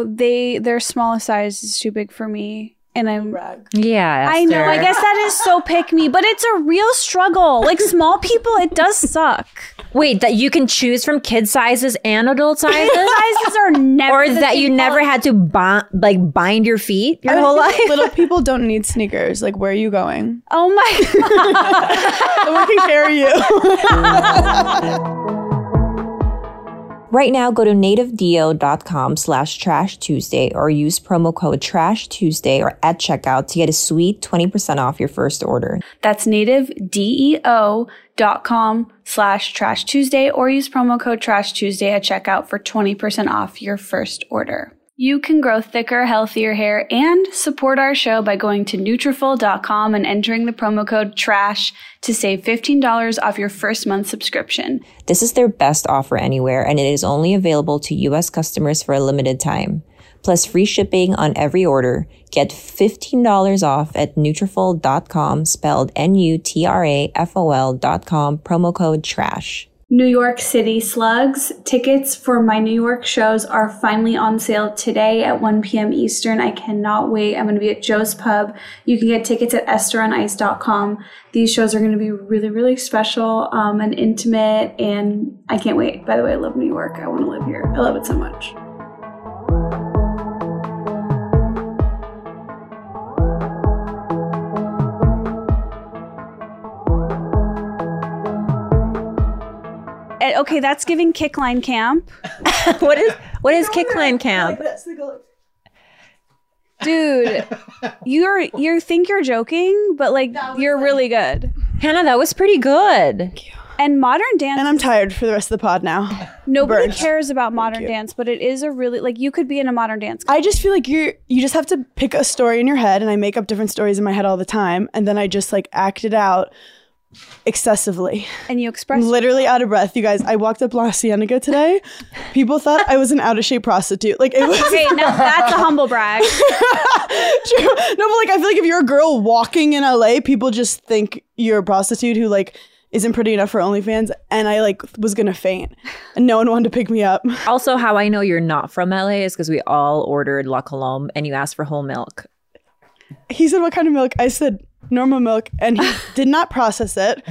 they their smallest size is too big for me, and I'm. Brag. Yeah. I know. I guess that is so pick me, but it's a real struggle. Like small people, it does suck. Wait, that you can choose from kid sizes and adult sizes? Sizes are never. or that you never quality. had to bind, like bind your feet your I whole life? Little people don't need sneakers. Like, where are you going? Oh my god. Someone can carry you. Right now, go to nativedeo.com slash trash Tuesday or use promo code trash Tuesday or at checkout to get a sweet 20% off your first order. That's nativedeo.com slash trash Tuesday or use promo code trash Tuesday at checkout for 20% off your first order. You can grow thicker, healthier hair and support our show by going to Nutrafol.com and entering the promo code TRASH to save $15 off your first month subscription. This is their best offer anywhere and it is only available to US customers for a limited time. Plus free shipping on every order. Get $15 off at Nutrafol.com spelled N-U-T-R-A-F-O-L dot com promo code TRASH. New York City Slugs. Tickets for my New York shows are finally on sale today at 1 p.m. Eastern. I cannot wait. I'm going to be at Joe's Pub. You can get tickets at estheronIce.com. These shows are going to be really, really special um, and intimate, and I can't wait. By the way, I love New York. I want to live here. I love it so much. Okay, that's giving Kickline Camp. what is what is Kickline Camp? Dude, you're you think you're joking, but like you're really good. Hannah, that was pretty good. And modern dance, and I'm tired for the rest of the pod now. nobody burnt. cares about modern you. dance, but it is a really like you could be in a modern dance. I just feel like you're you just have to pick a story in your head and I make up different stories in my head all the time and then I just like act it out excessively. and you express literally out of breath. You guys, I walked up La Cienega today. People thought I was an out of shape prostitute. Like it was Okay, now that's a humble brag. true. No, but like I feel like if you're a girl walking in LA, people just think you're a prostitute who like isn't pretty enough for OnlyFans. And I like was gonna faint. And no one wanted to pick me up. Also, how I know you're not from LA is because we all ordered La Colombe and you asked for whole milk. he said, What kind of milk? I said, Normal milk. And he did not process it.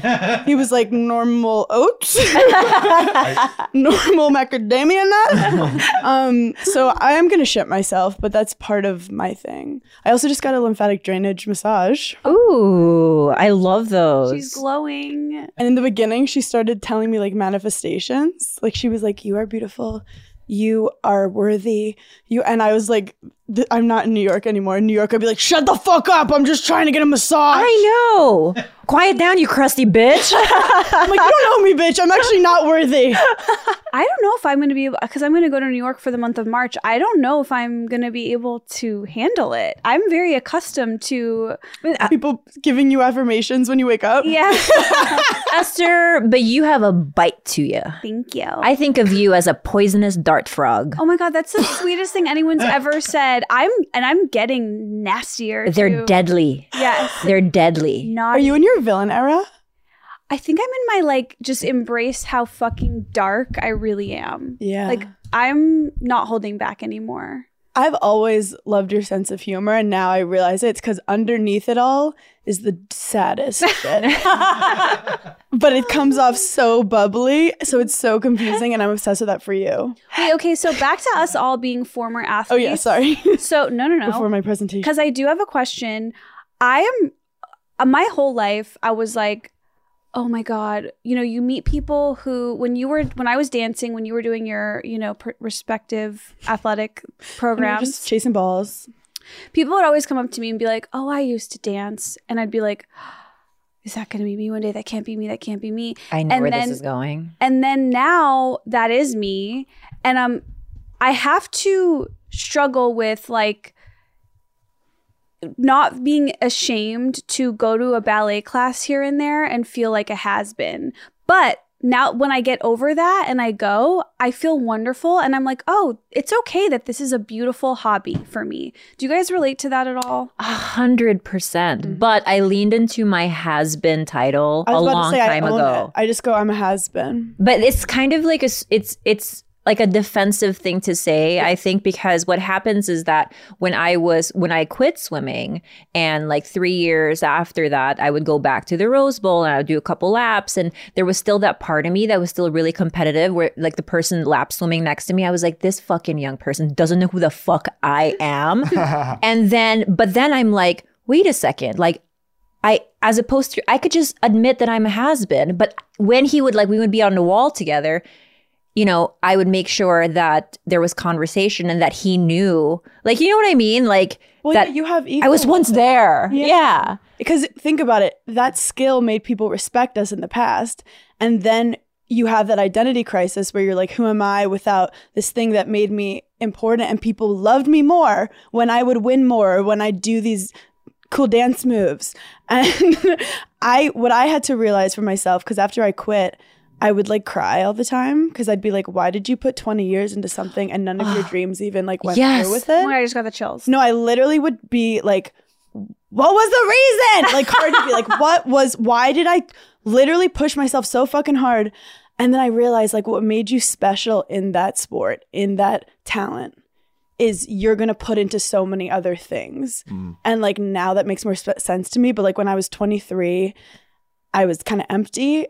He was like, Normal oats, normal macadamia nut. Um, so I am going to ship myself, but that's part of my thing. I also just got a lymphatic drainage massage. Ooh, I love those. She's glowing. And in the beginning, she started telling me like manifestations. Like she was like, "You are beautiful, you are worthy." You and I was like, th- "I'm not in New York anymore. In New York, I'd be like, shut the fuck up! I'm just trying to get a massage." I know. Quiet down, you crusty bitch. I'm like, "You don't know me, bitch. I'm actually not worthy." I don't know if I'm going to be able because I'm going to go to New York for the month of March. I don't know if I'm going to be able to handle it. I'm very accustomed to uh, People giving you affirmations when you wake up. yeah. Esther, but you have a bite to you. Thank you. I think of you as a poisonous dart frog. Oh my god, that's the sweetest thing anyone's ever said. I'm and I'm getting nastier. They're too. deadly. Yes. They're deadly. Not Are you in your villain era? I think I'm in my like just embrace how fucking dark I really am. Yeah. Like I'm not holding back anymore. I've always loved your sense of humor, and now I realize it's because underneath it all is the saddest shit. but it comes off so bubbly, so it's so confusing, and I'm obsessed with that for you. Wait, okay, so back to us all being former athletes. Oh yeah, sorry. So no, no, no. Before my presentation, because I do have a question. I am my whole life I was like, oh my god, you know, you meet people who when you were when I was dancing, when you were doing your you know per- respective athletic programs, just chasing balls. people would always come up to me and be like, oh, I used to dance, and I'd be like. Is that going to be me one day? That can't be me. That can't be me. I know And where then- this is going. And then now that is me. And um I have to struggle with like not being ashamed to go to a ballet class here and there and feel like a has been. But now when I get over that and I go, I feel wonderful and I'm like, "Oh, it's okay that this is a beautiful hobby for me." Do you guys relate to that at all? A hundred percent. Mm-hmm. But I leaned into my has been title a long say time I ago. it. I just go, I'm a has been. But it's kind of like a, it's it's like a defensive thing to say i think because what happens is that when i was when i quit swimming and like three years after that i would go back to the rose bowl and i would do a couple laps and there was still that part of me that was still really competitive where like the person lap swimming next to me i was like this fucking young person doesn't know who the fuck i am and then but then i'm like wait a second like I, as opposed to, I could just admit that I'm a has been. But when he would like, we would be on the wall together, you know, I would make sure that there was conversation and that he knew, like, you know what I mean? Like, Well, that yeah, you have I was once there. Yeah. yeah. Because think about it, that skill made people respect us in the past. And then you have that identity crisis where you're like, who am I without this thing that made me important? And people loved me more when I would win more, when I do these cool dance moves. And I, what I had to realize for myself, because after I quit, I would like cry all the time because I'd be like, why did you put 20 years into something and none of your dreams even like went Yes. through with Oh it? my God, I just got the chills. No, I literally would be like, what was the reason? Like hard to be like, what was why did I literally push myself so fucking hard? And then I realized like what made you special in that sport, in that talent, is you're gonna put into so many other things. Mm. And like now that makes more sp- sense to me. But like when I was 23, I was kind of empty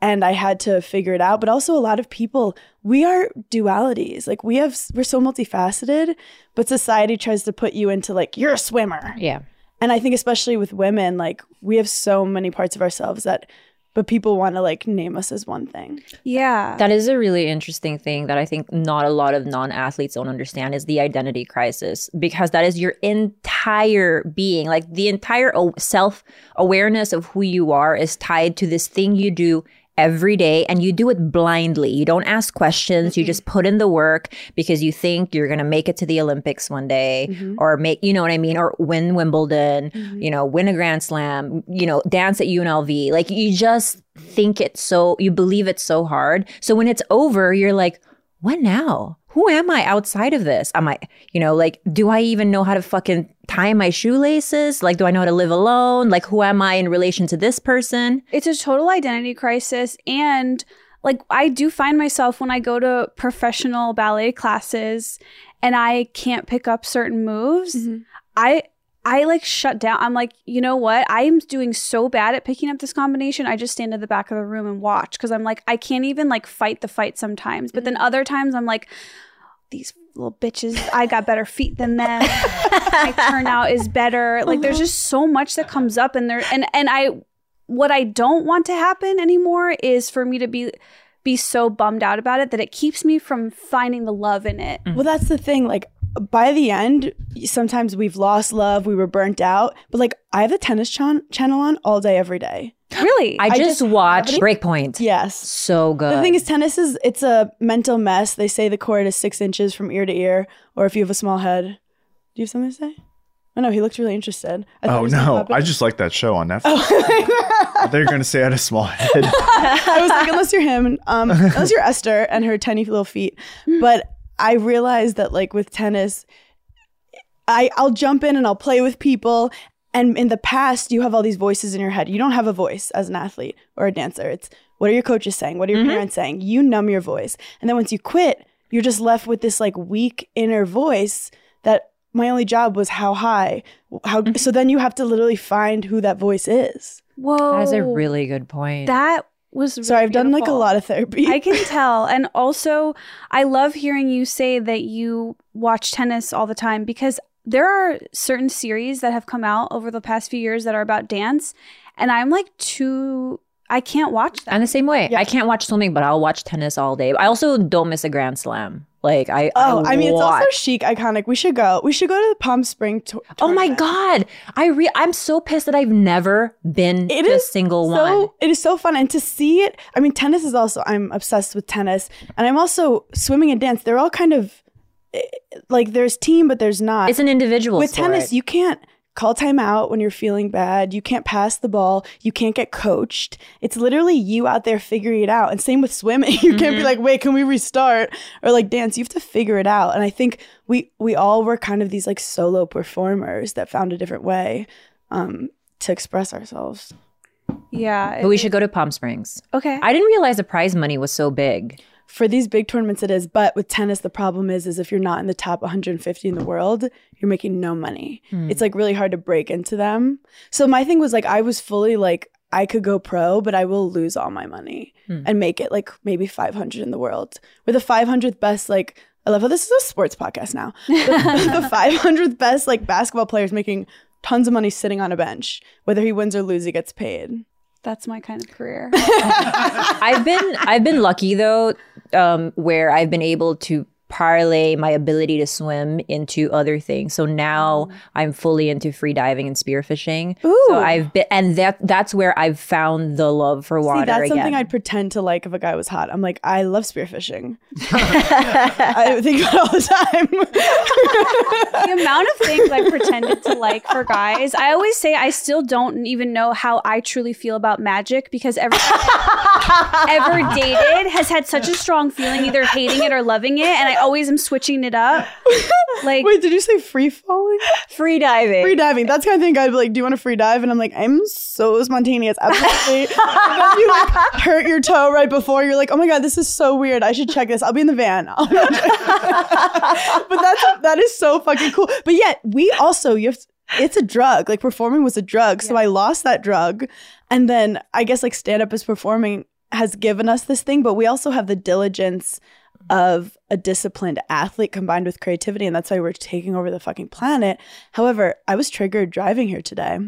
and I had to figure it out. But also, a lot of people, we are dualities. Like, we have, we're so multifaceted, but society tries to put you into like, you're a swimmer. Yeah. And I think, especially with women, like, we have so many parts of ourselves that, but people want to like name us as one thing. Yeah. That is a really interesting thing that I think not a lot of non athletes don't understand is the identity crisis because that is your entire being. Like the entire self awareness of who you are is tied to this thing you do every day and you do it blindly. You don't ask questions. You mm-hmm. just put in the work because you think you're going to make it to the Olympics one day mm-hmm. or make, you know what I mean? Or win Wimbledon, mm-hmm. you know, win a Grand Slam, you know, dance at UNLV. Like you just think it so, you believe it so hard. So when it's over, you're like, what now? Who am I outside of this? Am I, you know, like, do I even know how to fucking tie my shoelaces? Like, do I know how to live alone? Like, who am I in relation to this person? it's a total identity crisis and like I do find myself when I go to professional ballet classes and I can't pick up certain moves, mm-hmm. I I like shut down. I'm like, you know what? I'm doing so bad at picking up this combination. I just stand at the back of the room and watch because I'm like, I can't even like fight the fight sometimes. But mm-hmm. then other times I'm like, these little bitches, I got better feet than them. My turnout is better. Like there's just so much that comes up and there and and I what I don't want to happen anymore is for me to be be so bummed out about it that it keeps me from finding the love in it. Well, that's the thing. Like, by the end, sometimes we've lost love, we were burnt out. But like, I have the tennis chan- channel on all day, every day. Really? I, just, just watched have Breakpoint. Yes. So good. The thing is, tennis is it's a mental mess. They say the court is six inches from ear to ear, or if you have a small head. Do you have something to say? Oh no, he looked really interested. I Oh no. I just like that show on Netflix. They're going to say I had a small head. I was like, unless you're him, um, unless you're Esther and her tiny little feet. But I realized that like with tennis, I I'll jump in and I'll play with people. And in the past, you have all these voices in your head. You don't have a voice as an athlete or a dancer. It's what are your coaches saying? What are your mm-hmm. parents saying? You numb your voice. And then once you quit, you're just left with this like weak inner voice that my only job was how high. How mm-hmm. so then you have to literally find who that voice is. Whoa. that is a really good point. That was So really I've done like a lot of therapy. I can tell. And also, I love hearing you say that you watch tennis all the time because there are certain series that have come out over the past few years that are about dance. And I'm like, too, I can't watch them. I'm the same way. Yeah. I can't watch swimming, but I'll watch tennis all day. I also don't miss a Grand Slam. Like I, Oh, I, mean, it's also chic, iconic. We should go. We should go to the Palm Spring tour. Oh my god! I re- I'm so pissed that I've never been It to a single so one. it is so fun, and to see it. I mean, tennis is also. I'm obsessed with tennis, and I'm also swimming and dance. They're all kind of like there's team, but there's not. It's an individual with sport. tennis. You can't call time out when you're feeling bad. You can't pass the ball. You can't get coached. It's literally you out there figuring it out. And same with swimming. You can't Mm-hmm. be like, wait, can we restart? Or like dance. You have to figure it out. And I think we we all were kind of these like solo performers that found a different way um, to express ourselves. Yeah. but we should go to Palm Springs. Okay. I didn't realize the prize money was so big. For these big tournaments it is but with tennis the problem is is if you're not in the top 150 in the world you're making no money. Hmm. It's like really hard to break into them. So my thing was like i was fully like i could go pro but i will lose all my money hmm. and make it like maybe 500 in the world. With the 500th best like i love how this is a sports podcast now. The, the 500th best like basketball players making tons of money sitting on a bench. Whether he wins or loses he gets paid. That's my kind of career. I've been I've been lucky though, um, where I've been able to parlay my ability to swim into other things. So now mm. I'm fully into free diving and spearfishing. Ooh. So I've been, and that that's where I've found the love for water See, that's again. something I'd pretend to like if a guy was hot. I'm like, I love spearfishing. I think about it all the time. the amount of things I pretended to like for guys, I always say I still don't even know how I truly feel about magic because every ever dated has had such a strong feeling, either hating it or loving it, and I always am switching it up. Like Wait, did you say free falling? free diving. Free diving. That's the kind of thing I'd be like, do you want to free dive? And I'm like, I'm so spontaneous. Absolutely. And then you like hurt your toe right before. You're like, oh my God, this is so weird. I should check this. I'll be in the van. but that's that is so fucking cool. But yet we also you have it's a drug. Like performing was a drug. So I lost that drug. And then I guess like stand up is performing has given us this thing, but we also have the diligence of a disciplined athlete combined with creativity. And that's why we're taking over the fucking planet. However, I was triggered driving here today.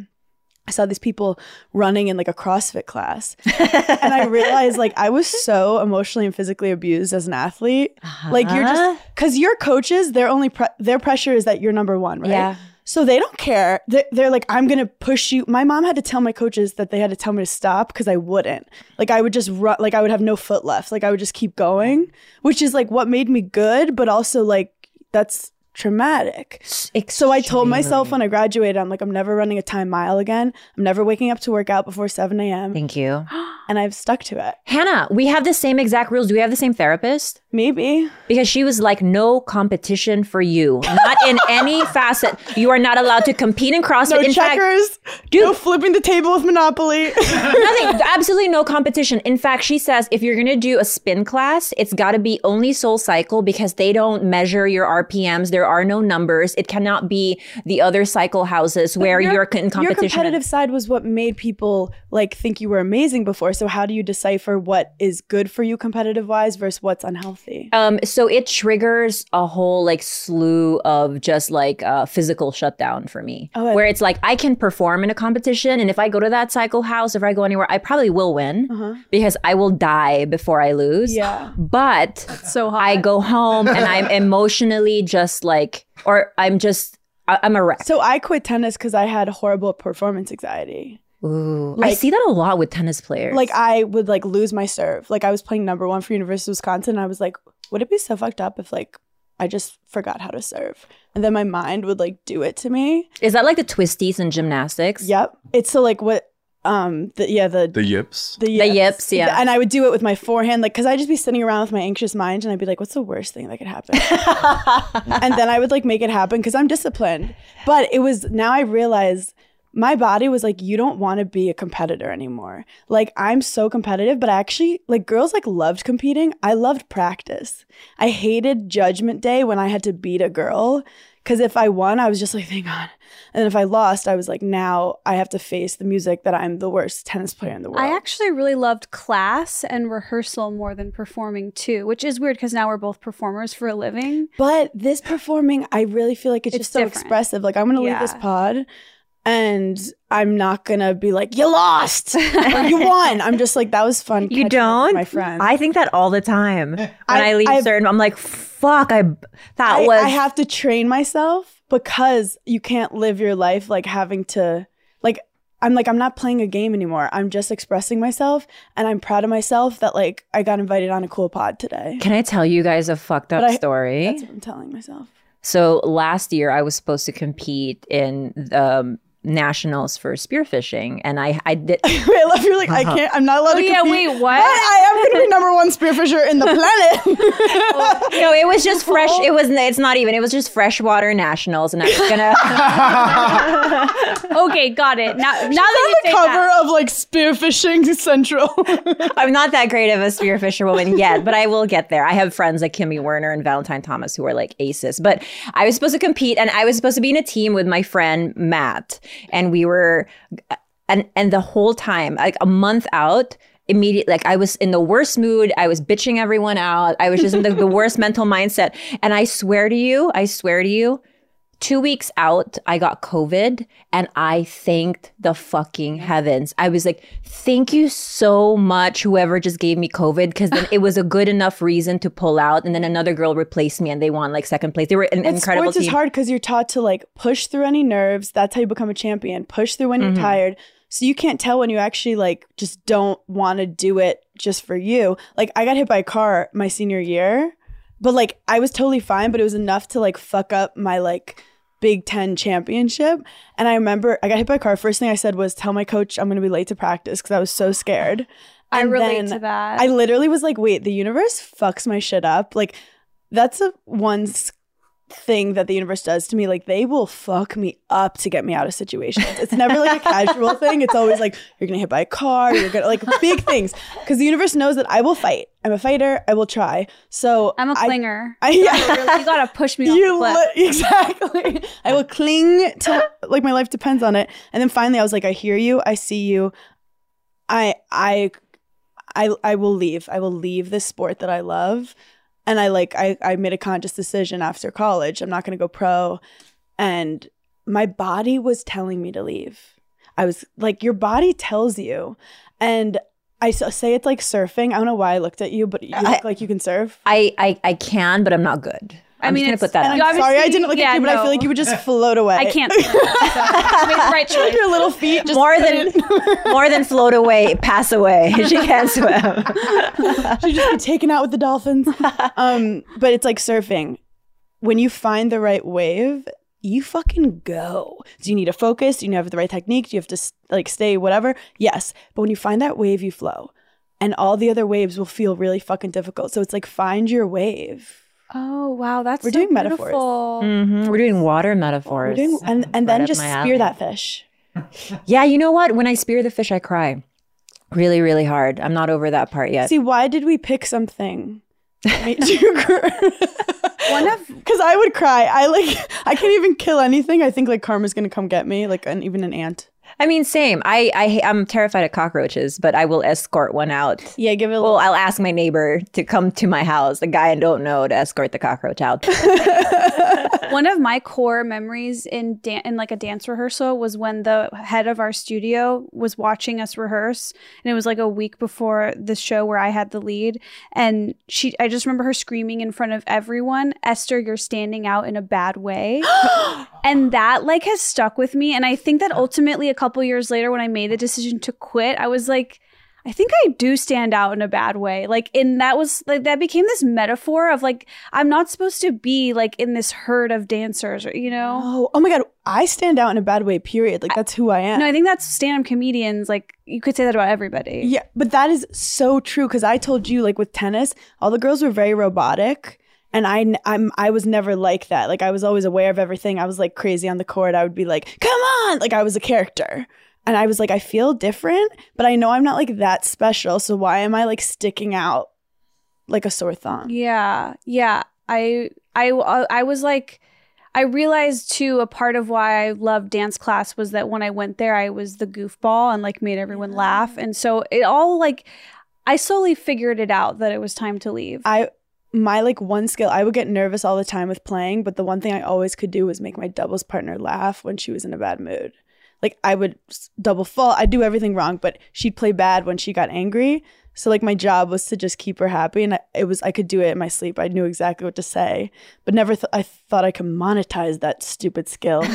I saw these people running in like a CrossFit class. and I realized like I was so emotionally and physically abused as an athlete. Like you're just uh-huh. cuz your coaches, their only pre- their pressure is that you're number 1, right? Yeah. So they don't care. They're, like, I'm gonna push you. My mom had to tell my coaches that they had to tell me to stop because I wouldn't. Like I would just run. Like I would have no foot left. Like I would just keep going, which is like what made me good, but also like that's traumatic. So I told myself when I graduated, I'm like, I'm never running a time mile again. I'm never waking up to work out before 7 a.m. Thank you. And I've stuck to it. Hannah, we have the same exact rules. Do we have the same therapist? Maybe. Because she was like, no competition for you. Not in any facet. You are not allowed to compete in CrossFit. No in fact, checkers. no flipping the table with Monopoly. nothing. Absolutely no competition. In fact, she says if you're going to do a spin class, it's got to be only Soul Cycle because they don't measure your RPMs. There are no numbers. It cannot be the other cycle houses where Your- you're in competition. Your competitive side was what made people like think you were amazing before. So how do you decipher what is good for you competitive wise versus what's unhealthy? Um, so it triggers a whole like slew of just like uh, physical shutdown for me, Oh, where it's like I can perform in a competition, and if I go to that cycle house, if I go anywhere, I probably will win because I will die before I lose. Yeah. but so hot. I go home and I'm emotionally just like, or I'm just, I- I'm a wreck. So I quit tennis because I had horrible performance anxiety. Ooh, I see that a lot with tennis players. Like I would like lose my serve. Like I was playing number one for University of Wisconsin. And I was like, would it be so fucked up if like I just forgot how to serve? And then my mind would like do it to me. is that like the twisties in gymnastics? Yep. It's so like what um the yeah the The yips. the The yips, yeah. And I would do it with my forehand, like, because I'd just be sitting around with my anxious mind and I'd be like, what's the worst thing that could happen? and then I would like make it happen because I'm disciplined. But it was now I realize my body was like, you don't want to be a competitor anymore. Like, I'm so competitive, but I actually, like, girls like loved competing. I loved practice. I hated judgment day when I had to beat a girl. Because if I won, I was just like, thank God. And if I lost, I was like, now I have to face the music that I'm the worst tennis player in the world. I actually really loved class and rehearsal more than performing too, which is weird because now we're both performers for a living. But this performing, I really feel like it's, It's just so expressive. Like I'm gonna leave this pod and I'm not gonna be like, you lost or you won. I'm just like, that was fun. You catching up with don't? My friend. I think that all the time. When I- I, leave I've- certain, I'm like, fuck, I that I, was I have to train myself because you can't live your life like having to like I'm like I'm not playing a game anymore. I'm just expressing myself and I'm proud of myself that like I got invited on a cool pod today. Can I tell you guys a fucked up I- story? That's what I'm telling myself. So last year I was supposed to compete in um nationals for spearfishing, and I I did. I love you're like I uh-huh. can't. I'm not allowed Oh to. yeah, compete. wait, what? But I am going to be number one spearfisher in the planet. no, it was just fresh. It was. It's not even. It was just freshwater nationals, and I was gonna. Okay, got it. Now, now on that the say cover that, of like spearfishing central. I'm not that great of a spearfisher woman yet, but I will get there. I have friends like Kimi Werner and Valentine Thomas who are like aces. But I was supposed to compete, and I was supposed to be in a team with my friend Matt, and we were, and and the whole time, like a month out. Immediately, like I was in the worst mood. I was bitching everyone out. I was just in the, the worst mental mindset. And I swear to you, I swear to you, two weeks out, I got COVID and I thanked the fucking heavens. I was like, thank you so much, whoever just gave me COVID, because then it was a good enough reason to pull out. And then another girl replaced me and they won like second place. They were an And incredible sports is hard because you're taught to like push through any nerves. That's how you become a champion. Push through when Mm-hmm. you're tired. So you can't tell when you actually like just don't want to do it just for you. Like I got hit by a car my senior year, but like I was totally fine, but it was enough to like fuck up my like Big Ten championship. And I remember I got hit by a car. First thing I said was tell my coach I'm gonna be late to practice because I was so scared. I And relate to that. I literally was like, wait, the universe fucks my shit up. Like, that's a one thing that the universe does to me. Like, they will fuck me up to get me out of situations. It's never like a casual thing. It's always like, you're gonna hit by a car, you're gonna like big things. Because the universe knows that I will fight. I'm a fighter, I will try. So I'm a clinger. I, yeah. you gotta push me You li- exactly. I will cling to like my life depends on it. And then finally, I was like, I hear you. I see you. I I I I will leave. I will leave this sport that I love. And I like I I made a conscious decision after college. I'm not going to go pro. And my body was telling me to leave. I was like, your body tells you. And I say it's like surfing. I don't know why I looked at you, but you look like you can surf. I, I I can, but I'm not good. I'm mean, just gonna put that And out. I'm sorry I didn't look yeah, at you, but I feel like you would just float away. I can't. swim, so I made the right choice. Your little feet just more than more than float away, pass away. She can't swim. should just be taken out with the dolphins. Um, but it's like surfing. When you find the right wave, you fucking go. Do you need to focus? Do you have the right technique? Do you have to like stay whatever? Yes. But when you find that wave, you flow. And all the other waves will feel really fucking difficult. So it's like find your wave. Oh wow, that's We're so doing metaphors. beautiful. Mhm. We're doing water metaphors. We're doing- and and then up just spear alley. that fish. Yeah, you know what? When I spear the fish, I cry. Really, really hard. I'm not over that part yet. See, why did we pick something? made you cry? One of Because I would cry. I like. I can't even kill anything. I think like karma's gonna come get me, like an, even an ant. I mean, same. I, I I'm terrified of cockroaches, but I will escort one out. Yeah, give it a Well, I'll ask my neighbor to come to my house, the guy I don't know, to escort the cockroach out. one of my core memories in dan- in like a dance rehearsal was when the head of our studio was watching us rehearse and it was like a week before the show where I had the lead and she I just remember her screaming in front of everyone Esther you're standing out in a bad way and that like has stuck with me and I think that ultimately a couple years later when I made the decision to quit I was like I think I do stand out in a bad way. Like, and that was like, that became this metaphor of like, I'm not supposed to be like in this herd of dancers, or, you know? Oh, oh my god, I stand out in a bad way. Period. Like that's who I am. No, I think that's stand up comedians. Like, you could say that about everybody. yeah, but that is so true. Because I told you, like with tennis, all the girls were very robotic, and I, I'm, I was never like that. Like I was always aware of everything. I was like crazy on the court. I would be like, "Come on!" Like I was a character, and I was like, I feel different, but I know I'm not like that special. So why am I like sticking out like a sore thumb? Yeah. Yeah. I, I, uh, I was like, I realized too, a part of why I loved dance class was that when I went there, I was the goofball and like made everyone laugh. And so it all like, I slowly figured it out that it was time to leave. I my like one skill I would get nervous all the time with playing, but the one thing I always could do was make my doubles partner laugh when she was in a bad mood. Like I would double fall, I'd do everything wrong, but she'd play bad when she got angry. So like my job was to just keep her happy, and I, it was I could do it in my sleep. I knew exactly what to say, but never th- I thought I could monetize that stupid skill.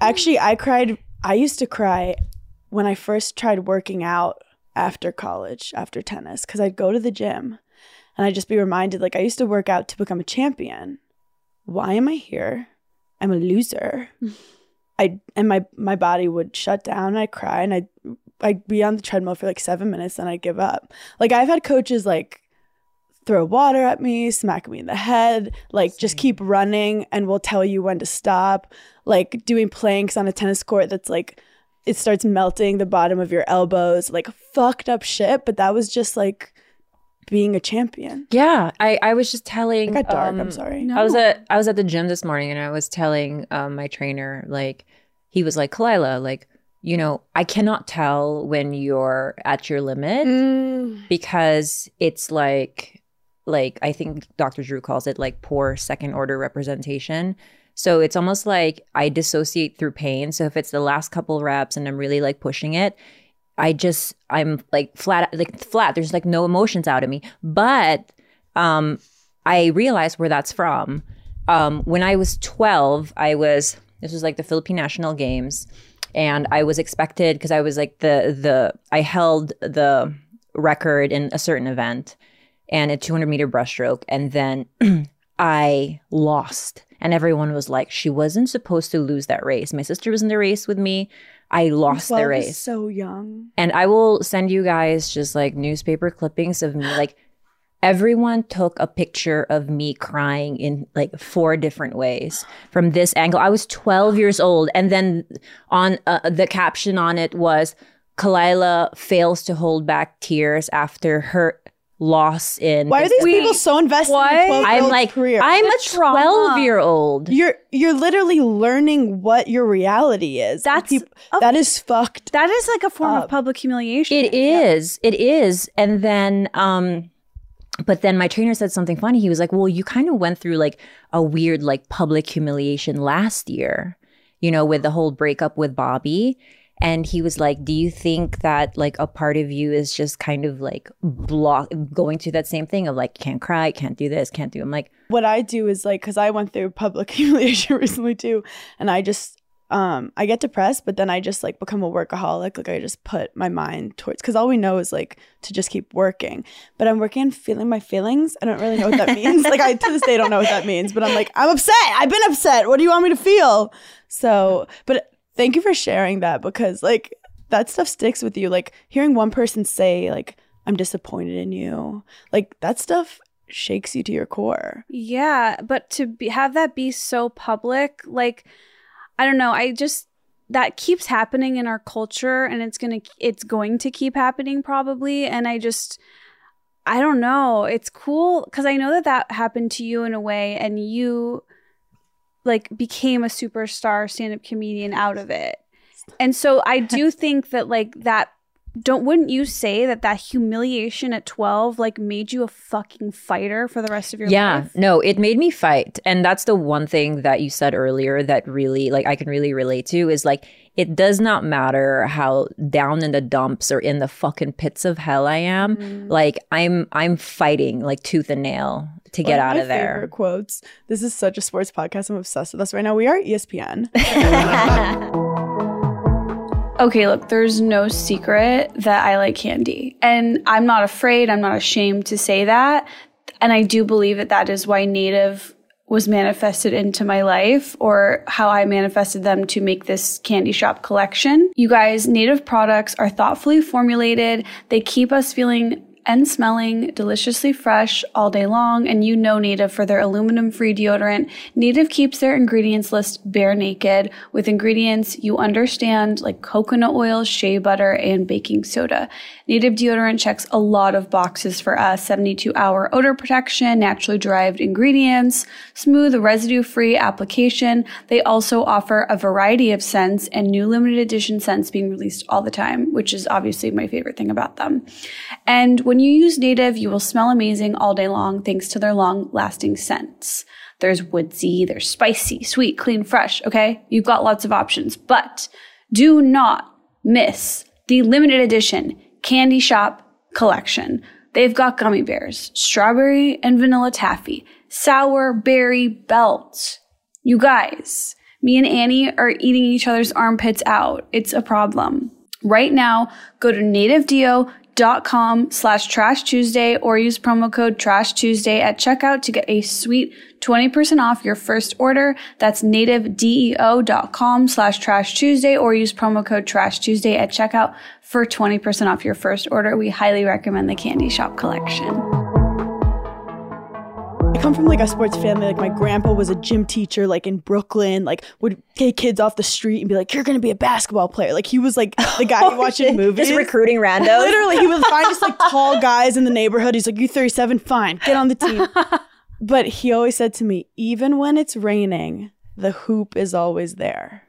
Actually, I cried. I used to cry when I first tried working out after college, after tennis, because I'd go to the gym and I'd just be reminded like, I used to work out to become a champion. Why am I here? I'm a loser. I and my my body would shut down. I'd cry and I'd I'd be on the treadmill for like seven minutes and I'd give up. Like I've had coaches like throw water at me, smack me in the head, like just keep running and we'll tell you when to stop. Like doing planks on a tennis court that's like it starts melting the bottom of your elbows, like fucked up shit. But that was just like being a champion. Yeah, I, I was just telling. It got dark. um, I'm sorry. I was at I was at the gym this morning and I was telling um, my trainer like he was like Khalyla like you know I cannot tell when you're at your limit Mm. because it's like like I think Dr. Drew calls it like poor second order representation. So it's almost like I dissociate through pain. So if it's the last couple reps and I'm really like pushing it, I just I'm like flat like flat. There's like no emotions out of me. But um I realized where that's from. Um when I was 12, I was this was like the Philippine National Games and I was expected because I was like the the I held the record in a certain event and a 200 meter breaststroke and then I lost and everyone was like she wasn't supposed to lose that race. My sister was in the race with me. I lost the 12 race. so young. And I will send you guys just like newspaper clippings of me. Like everyone took a picture of me crying in like four different ways from this angle. I was 12 years old. And then on uh, the caption on it was Khalyla fails to hold back tears after her loss in. Why are these people so invested in a 12 I'm like, career? I'm a trauma. 12 year old. you're you're literally learning what your reality is. That's peop- a- that is fucked. That is like a form Up. of public humiliation. It is. It is. And then um but then my trainer said something funny. He was like, "Well, you kind of went through like a weird like public humiliation last year, you know, with the whole breakup with Bobby." And he was like, "Do you think that like a part of you is just kind of like block going through that same thing of like can't cry, can't do this, can't do." I'm like, What I do is like cuz I went through public humiliation recently too and I just um I get depressed but then I just like become a workaholic like I just put my mind towards cuz all we know is like to just keep working. But I'm working on feeling my feelings. I don't really know what that means. like I to this day don't know what that means, but I'm like I'm upset. I've been upset. What do you want me to feel? So, but thank you for sharing that because like that stuff sticks with you. Like hearing one person say like I'm disappointed in you. Like that stuff shakes you to your core. Yeah, but to be, have that be so public, like I don't know, I just that keeps happening in our culture and it's going to it's going to keep happening probably and I just I don't know. It's cool cuz I know that that happened to you in a way and you like became a superstar stand-up comedian out of it. And so I do think that like that don't wouldn't you say that that humiliation at 12 like made you a fucking fighter for the rest of your yeah, life? Yeah. No, it made me fight. And that's the one thing that you said earlier that really, like, I can really relate to is like, it does not matter how down in the dumps or in the fucking pits of hell I am. Mm-hmm. Like, I'm, I'm fighting like tooth and nail to get One out my of there. Favorite quotes. This is such a sports podcast. I'm obsessed with us right now. We are ESPN. Okay, look, there's no secret that I like candy. And I'm not afraid, I'm not ashamed to say that. And I do believe that that is why Native was manifested into my life or how I manifested them to make this candy shop collection. You guys, Native products are thoughtfully formulated. They keep us feeling and smelling deliciously fresh all day long. And you know Native for their aluminum free deodorant. Native keeps their ingredients list bare naked with ingredients you understand like coconut oil, shea butter, and baking soda. Native deodorant checks a lot of boxes for us 72 hour odor protection, naturally derived ingredients, smooth residue free application. They also offer a variety of scents and new limited edition scents being released all the time, which is obviously my favorite thing about them. And when you use Native, you will smell amazing all day long thanks to their long lasting scents. There's woodsy, there's spicy, sweet, clean, fresh, okay? You've got lots of options, but do not miss the limited edition Candy Shop collection. They've got gummy bears, strawberry and vanilla taffy, sour berry belt. You guys, me and Annie are eating each other's armpits out. It's a problem. Right now, go to dot com slash trash Tuesday or use promo code trash Tuesday at checkout to get a sweet 20% off your first order. That's nativedeo.com slash trash Tuesday or use promo code trash Tuesday at checkout for 20% off your first order. We highly recommend the Candy Shop collection. I come from like a sports family. Like my grandpa was a gym teacher, like in Brooklyn. Like would take kids off the street and be like, "You're gonna be a basketball player." Like he was like the guy you watch in movies. Just recruiting randos. Literally, he would find just like tall guys in the neighborhood. He's like, "You 37, fine, get on the team." but he always said to me, "Even when it's raining, the hoop is always there."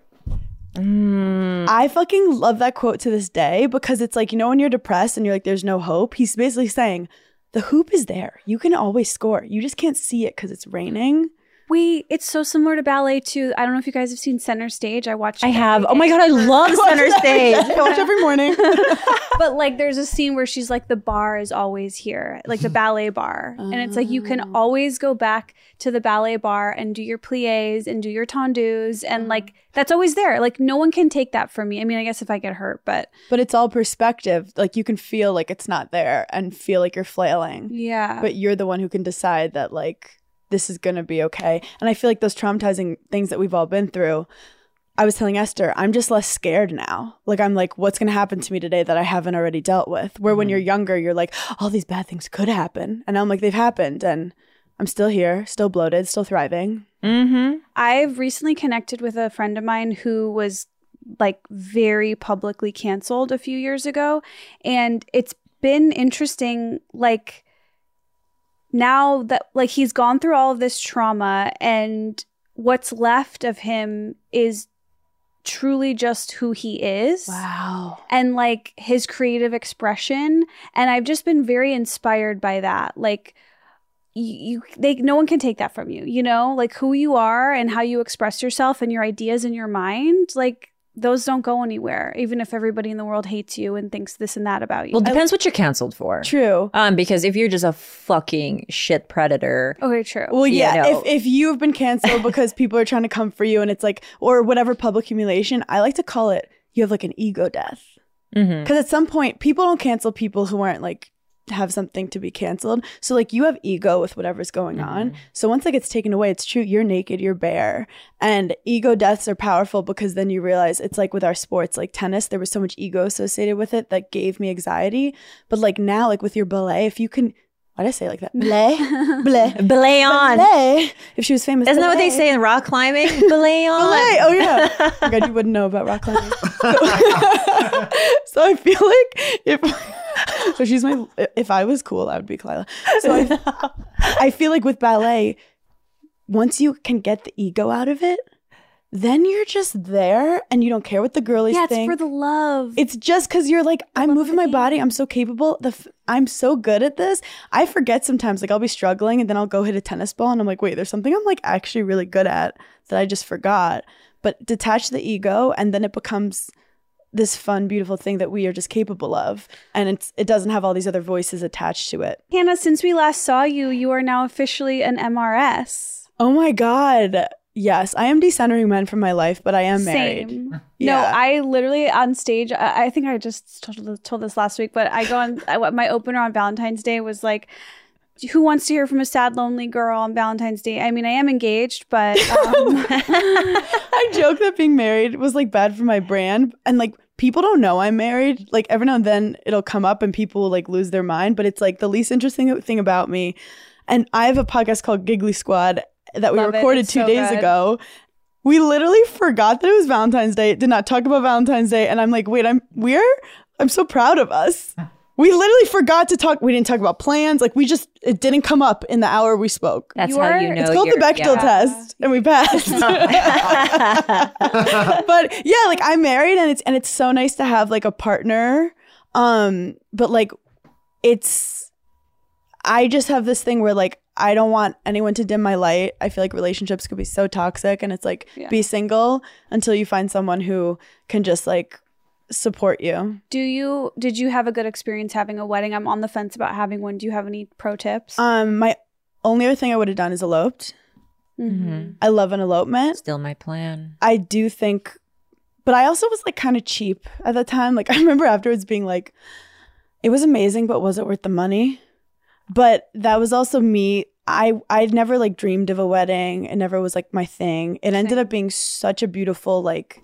Mm. I fucking love that quote to this day because it's like, you know, when you're depressed and you're like, there's no hope, he's basically saying, the hoop is there. You can always score. You just can't see it because it's raining. We, it's so similar to ballet too. I don't know if you guys have seen Center Stage. I watched. I have. Oh my god, I love center stage. I watch every morning. but like there's a scene where she's like the bar is always here like the ballet bar and it's like you can oh. always go back to the ballet bar and do your plies and do your tendus and mm. like that's always there like no one can take that from me i mean i guess if i get hurt but but it's all perspective. Like you can feel like it's not there and feel like you're flailing. yeah But you're the one who can decide that like this is gonna be okay. And I feel like those traumatizing things that we've all been through. I was telling Esther, I'm just less scared now. Like I'm like, what's gonna happen to me today that I haven't already dealt with? Where when you're younger, you're like, all these bad things could happen. And now I'm like, they've happened and I'm still here, still bloated, still thriving. mm-hmm. i've recently connected with a friend of mine who was like very publicly canceled a few years ago and it's been interesting like now that like he's gone through all of this trauma and what's left of him is truly just who he is. Wow. and like his creative expression. And i've just been very inspired by that. Like you, you they no one can take that from you you know? Like who you are and how you express yourself and your ideas in your mind. Like those don't go anywhere even if everybody in the world hates you and thinks this and that about you Well, depends what you're canceled for. True. Um, because if you're just a fucking shit predator, okay true Well, You yeah. know. If if you've been canceled because people are trying to come for you, and it's like, or whatever public humiliation, I like to call it. You have like an ego death Mhm. because at some point, people don't cancel people who aren't like have something to be canceled. So like you have ego with whatever's going on. Mm-hmm. So once it gets taken away, it's true. You're naked. You're bare. And ego deaths are powerful because then you realize it's like with our sports, like tennis. There was so much ego associated with it that gave me anxiety. But like now, like with your ballet, if you can. Why did I say it like that? Belay, belay, belay on. Belay. If she was famous, Isn't that what they say in rock climbing? belay on. Belay. Oh yeah. oh my God, you wouldn't know about rock climbing. so I feel like if so she's my if I was cool, I would be Khalyla. So I, I feel like with ballet, once you can get the ego out of it, then you're just there and you don't care what the girlies yeah it's think. for the love It's just because you're like, I'm moving my body. I'm so capable. The f- I'm so good at this. I forget sometimes. Like I'll be struggling, and then I'll go hit a tennis ball, and I'm like, wait, there's something I'm like actually really good at that I just forgot. But detach the ego, and then it becomes this fun, beautiful thing that we are just capable of, and it's it doesn't have all these other voices attached to it. hannah since we last saw you you are now officially an mrs Oh my god. Yes, I am decentering men from my life, but I am married. Same. No, I literally on stage. I, I think I just told, told this last week, but I go on. I, my opener on Valentine's Day was like, "Who wants to hear from a sad, lonely girl on Valentine's Day?" I mean, I am engaged, but um, I joke that being married was like bad for my brand and like people don't know I'm married. Like every now and then it'll come up and people will like lose their mind, but it's like the least interesting thing about me. And I have a podcast called Giggly Squad that we Love recorded It's 2 so days good. ago. We literally forgot that it was Valentine's Day. Did not talk about Valentine's Day and I'm like, "Wait, I'm we're I'm so proud of us." We literally forgot to talk. We didn't talk about plans. Like we just, it didn't come up in the hour we spoke. That's You how are- you know. It's called the you're- Bechdel yeah. test, and we passed. but yeah, like I'm married, and it's and it's so nice to have like a partner. Um, but like, it's I just have this thing where like I don't want anyone to dim my light. I feel like relationships could be so toxic, and it's like Yeah. be single until you find someone who can just like support you. do you did you have a good experience having a wedding? I'm on the fence about having one. Do you have any pro tips? Um, my only other thing I would have done is eloped. Mhm. I love an elopement. Still my plan. I do think, but I also was like kind of cheap at the time. Like I remember afterwards being like, it was amazing, but was it worth the money? But that was also me. I I'd never like dreamed of a wedding. It never was like my thing. It ended up being such a beautiful like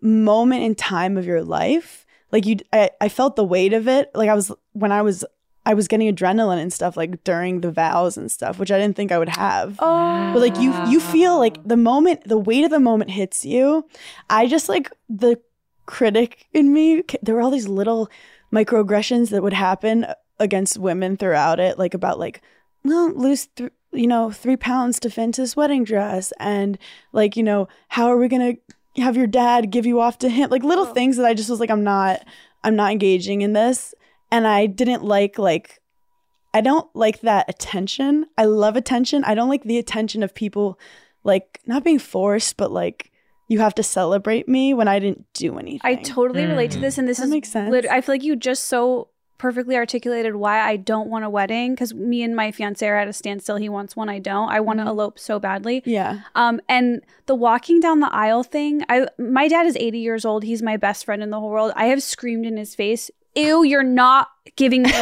moment in time of your life. Like you I, I felt the weight of it. Like I was when I was I was getting adrenaline and stuff like during the vows and stuff, which I didn't think I would have. Oh, But like you you feel like the moment the weight of the moment hits you. I just like the critic in me. There were all these little microaggressions that would happen against women throughout it, like about like, well, lose th- you know three pounds to fit into this wedding dress, and like you know how are we gonna have your dad give you off to him? Like little oh. things that I just was like, I'm not, I'm not engaging in this, and I didn't like like I don't like that attention. I love attention. I don't like the attention of people like not being forced, but like you have to celebrate me when I didn't do anything. I totally relate to mm. this, and this That is makes sense. lit- I feel like you just so perfectly articulated why I don't want a wedding because me and my fiance are at a standstill. He wants one, I don't. I want to elope so badly. yeah. Um, and the walking down the aisle thing, I my dad is 80 years old. He's my best friend in the whole world. I have screamed in his face, "Ew, you're not giving me."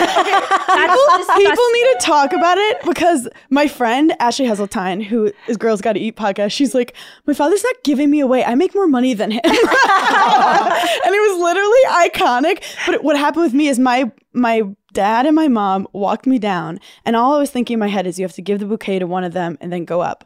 Disgusting. People need to talk about it because my friend Ashley Hesseltine, who is Girls Gotta Eat podcast, she's like, my father's not giving me away. I make more money than him, and it was literally iconic. But what happened with me is my my dad and my mom walked me down, and all I was thinking in my head is, you have to give the bouquet to one of them and then go up.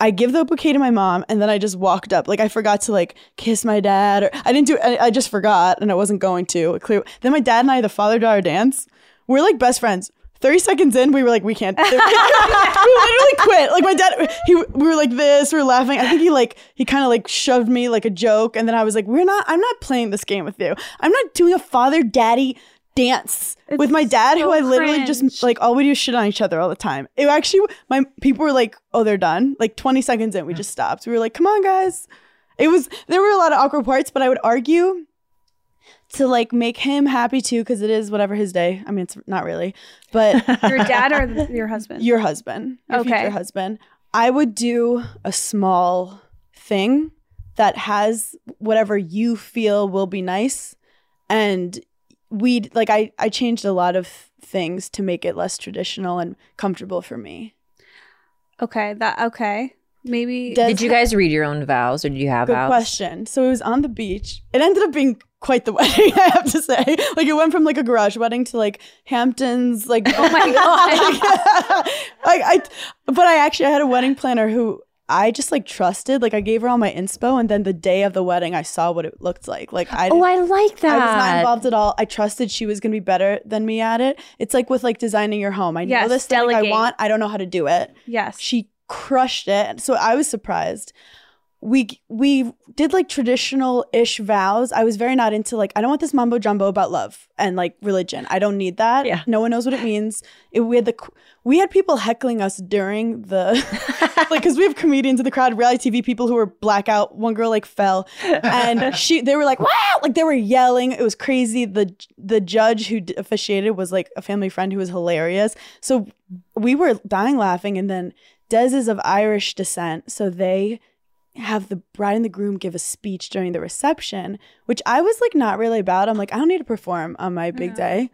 I give the bouquet to my mom and then I just walked up. Like I forgot to like kiss my dad or I didn't do I, I just forgot and I wasn't going to. Clear. Then my dad and I, the father daughter dance, we're like best friends. 30 seconds in, we were like, we can't. we literally quit. Like my dad, he, we were like this, we were laughing. I think he like, he kind of like shoved me like a joke. And then I was like, we're not, I'm not playing this game with you. I'm not doing a father daddy dance with my dad, who I literally cringe. just like all we do is shit on each other all the time. It actually, my people were like, "Oh, they're done." Like 20 seconds in, we just stopped. We were like, "Come on, guys." It was there were a lot of awkward parts, but I would argue to like make him happy too, because it is whatever his day. I mean, it's not really, but your dad or your husband? your husband, your Okay. future husband. I would do a small thing that has whatever you feel will be nice, and we like I I changed a lot of things to make it less traditional and comfortable for me. okay, that okay. Maybe Des Did you guys read your own vows or did you have Good vows? question. So it was on the beach. It ended up being quite the wedding, I have to say. Like it went from like a garage wedding to like Hamptons, like Oh my god. like I but I actually I had a wedding planner who I just like trusted. Like I gave her all my inspo and then the day of the wedding I saw what it looked like. Like I Oh, I like that. I was not involved at all. I trusted she was going to be better than me at it. It's like with like designing your home. I know Yes, this thing I want. I don't know how to do it yes. she crushed it so i was surprised we we did like traditional ish vows. I was very not into like i don't want this mumbo jumbo about love and like religion. I don't need that. Yeah. no one knows what it means. It, we had the we had people heckling us during the like because we have comedians in the crowd reality tv people who were blackout. One girl like fell. And she they were like wow! Like they were yelling. It was crazy. The the judge who officiated was like a family friend who was hilarious. So we were dying laughing. And then Des is of Irish descent, so they have the bride and the groom give a speech during the reception, which I was like not really about. I'm like, I don't need to perform on my big mm-hmm. day.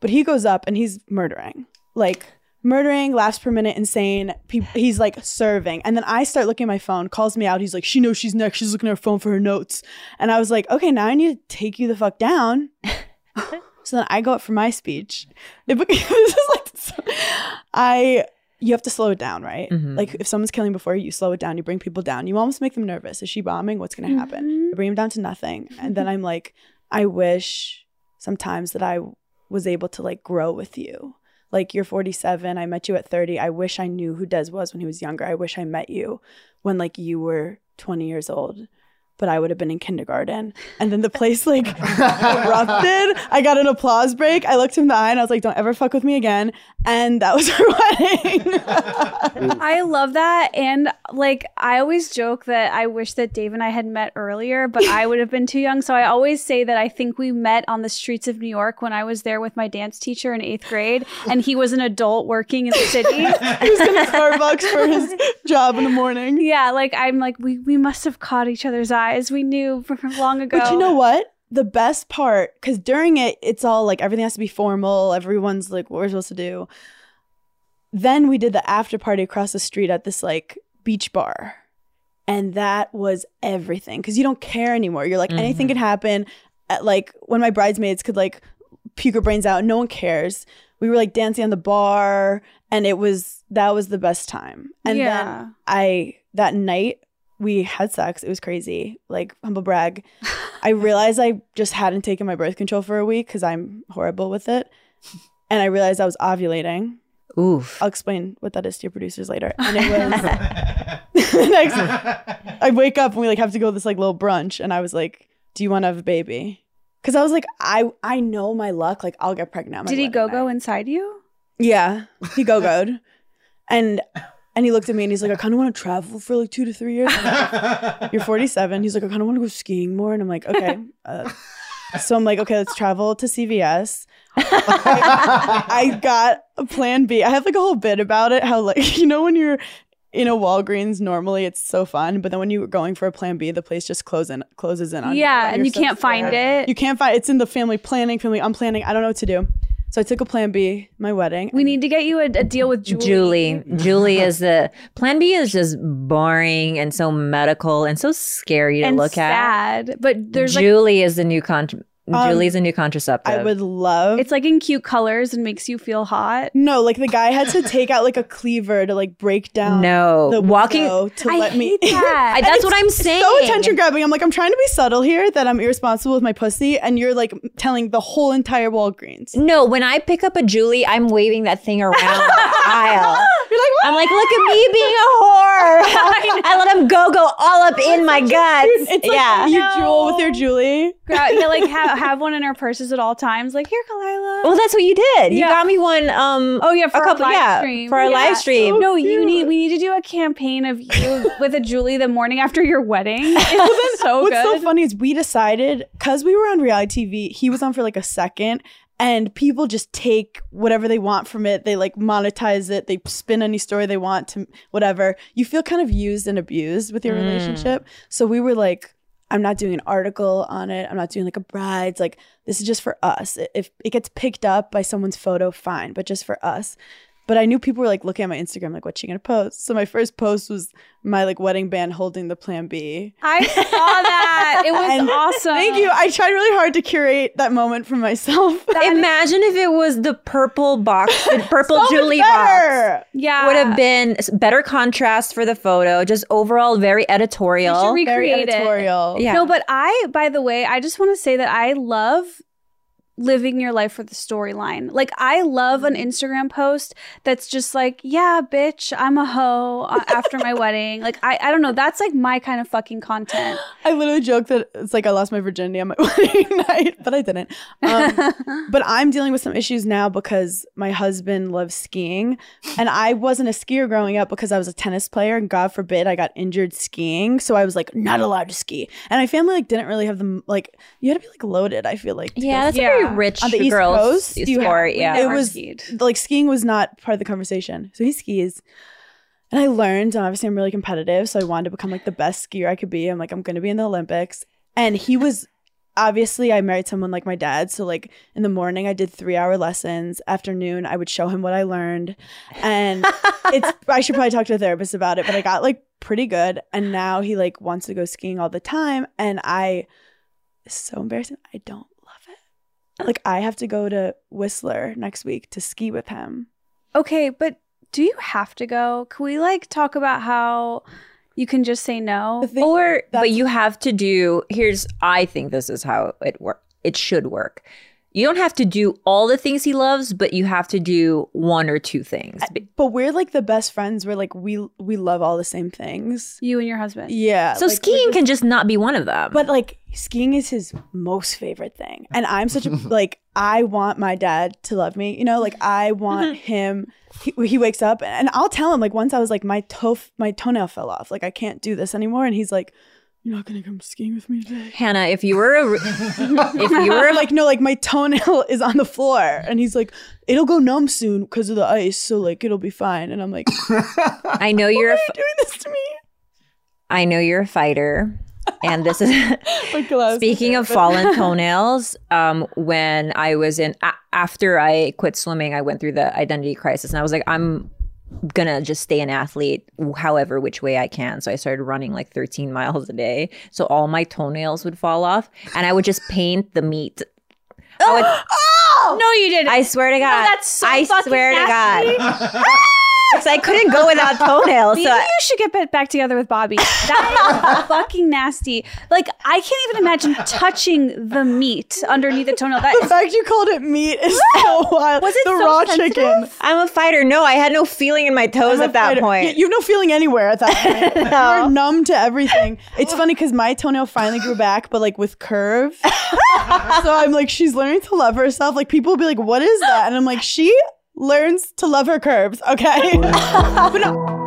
But he goes up and he's murdering. Like murdering, laughs per minute, insane. Pe- he's like serving. And then I start looking at my phone, calls me out. He's like, she knows she's next. She's looking at her phone for her notes. And I was like, okay, now I need to take you the fuck down. so then I go up for my speech. It, this is like, I, you have to slow it down, right? Mhm. Like if someone's killing before you, you slow it down. You bring people down. You almost make them nervous. Is she bombing? What's going to happen? Mhm. I bring them down to nothing. And then I'm like, I wish sometimes that I was able to like grow with you. Like you're 47, I met you at 30. I wish I knew who Des was when he was younger. I wish I met you when like you were 20 years old. But I would have been in kindergarten. And then the place like erupted. I got an applause break. I looked him in the eye and I was like, don't ever fuck with me again. And that was our wedding. I love that. And like, I always joke that I wish that Dave and I had met earlier, but I would have been too young. So I always say that I think we met on the streets of New York when I was there with my dance teacher in eighth grade, and he was an adult working in the city. he was going to Starbucks for his job in the morning. yeah, like I'm like, we, we must have caught each other's eyes. We knew from long ago. But you know what? the best part, because during it, it's all like everything has to be formal. Everyone's like, what we're supposed to do. Then we did the after party across the street at this like beach bar. And that was everything because you don't care anymore. You're like, anything could mm-hmm. happen. At, like when my bridesmaids could like puke her brains out, no one cares. We were like dancing on the bar, and it was that was the best time. And Yeah. then I that night we had sex. It was crazy. Like humble brag. I realized I just hadn't taken my birth control for a week because I'm horrible with it, and I realized I was ovulating. Oof. I'll explain what that is to your producers later. And it was the next. I wake up and we like have to go to this like little brunch, and I was like, "Do you want to have a baby?" Because I was like, I I know my luck. Like I'll get pregnant. on my Did he go go inside you? Yeah, he go goed, and and he looked at me and he's like, I kind of want to travel for like two to three years. Like, You're 47. He's like, I kind of want to go skiing more, and I'm like, okay. Uh, so I'm like, okay, let's travel to CVS. I, I got a plan B. I have like a whole bit about it. How like you know when you're in a Walgreens normally it's so fun, but then when you're going for a plan B, the place just closes in closes in on you. Yeah, and you're so can't find it. You can't find it's in the family planning, family unplanning. I don't know what to do. So I took a plan B, my wedding. We need to get you a, a deal with Julie. Julie. Julie is the plan B is just boring and so medical and so scary to and look at. sad, but there's like Julie is the new contra- Um, Julie's a new contraceptive. I would love it's like in cute colors and makes you feel hot. No, like the guy had to take out like a cleaver to like break down no the walking. to I let me that. I, that's what I'm saying. so attention grabbing. I'm like, I'm trying to be subtle here that I'm irresponsible with my pussy, and you're like telling the whole entire Walgreens. No, when I pick up a Julie, I'm waving that thing around the aisle. You're like, what? I'm like, look at me being a whore. I let him go go all up in my guts. it's like yeah. you No. jewel with your Julie. Gra- yeah, like have, have one in our purses at all times. Like here, Khalyla. Well, that's what you did. You Yeah. got me one. Um, Oh yeah, for a couple, our live yeah, stream. for our Yeah. live stream. No, you need we need to do a campaign of you with a Julie the morning after your wedding. It's so good. What's good. so funny is we decided because we were on reality TV, he was on for like a second, and people just take whatever they want from it. They like monetize it. They spin any story they want to whatever. You feel kind of used and abused with your Mm. relationship. So we were like, I'm not doing an article on it. I'm not doing like a brides. Like this is just for us. If it gets picked up by someone's photo, fine, but just for us. But I knew people were like looking at my Instagram, like, what's she gonna post? So my first post was my like wedding band holding the plan B. I saw that. It was And awesome. Thank you. I tried really hard to curate that moment for myself. Imagine if it was the purple box, the purple So much Julie box. better. Yeah. Would have been better contrast for the photo, just overall very We should editorial. recreate Very it. editorial. Yeah. No, but I, by the way, I just want to say that I love living your life for the storyline. Like I love an Instagram post that's just like, yeah, bitch, I'm a hoe uh, after my wedding. Like I, I don't know. That's like my kind of fucking content. I literally joke that it's like I lost my virginity on my wedding night, but I didn't. Um, but I'm dealing with some issues now because my husband loves skiing, and I wasn't a skier growing up because I was a tennis player, and God forbid I got injured skiing, so I was like not allowed to ski. And my family like didn't really have the like you had to be like loaded. I feel like yeah, that's Yeah. a rich On the East girls Coast, you have- sport. yeah. it was skied. like skiing was not part of the conversation. So he skis. And I learned, and obviously I'm really competitive. So I wanted to become like the best skier I could be. I'm like, I'm gonna be in the Olympics. And he was obviously I married someone like my dad. So like in the morning I did three hour lessons. Afternoon I would show him what I learned. And it's I should probably talk to a therapist about it, but I got like pretty good. And now he like wants to go skiing all the time. And I so embarrassing. I don't. Like I have to go to Whistler next week to ski with him. Okay, but do you have to go? Can we like talk about how you can just say no? Thing- or but you have to do here's i think this is how it work it should work you don't have to do all the things he loves but you have to do one or two things But we're like the best friends. We're like we we love all the same things. You and your husband. Yeah. so like, skiing just- can just not be one of them But like skiing is his most favorite thing. And I'm such a like I want my dad to love me. You know, like I want him he, he wakes up and I'll tell him like once I was like my toe my toenail fell off. Like I can't do this anymore and he's like you're not going to come skiing with me today. hannah if you were a if you were like no like my toenail is on the floor and he's like it'll go numb soon because of the ice so like it'll be fine and I'm like i know you're a you're f- doing this to me. i know you're a fighter and this is speaking of fallen toenails. Um, when I was in a- after I quit swimming, I went through the identity crisis, and I was like, I'm gonna just stay an athlete however which way I can. So I started running like 13 miles a day. So all my toenails would fall off, and I would just paint the meat. I would- oh! No, you didn't. I swear to God. that's so I swear nasty. to God. Because I couldn't go without toenails. Maybe So I- you should get back together with Bobby. That is fucking nasty. Like I can't even imagine touching the meat underneath the toenail. That The is fact you called it meat is so wild. Was it the so raw sensitive? chicken? I'm a fighter. No, I had no feeling in my toes I'm at that fighter. point. You, you have no feeling anywhere at that point. You're numb to everything. It's funny because my toenail finally grew back, but like with curve. so I'm like, she's learning to love herself. Like people will be like, what is that? And I'm like, she learns to love her curves. Okay.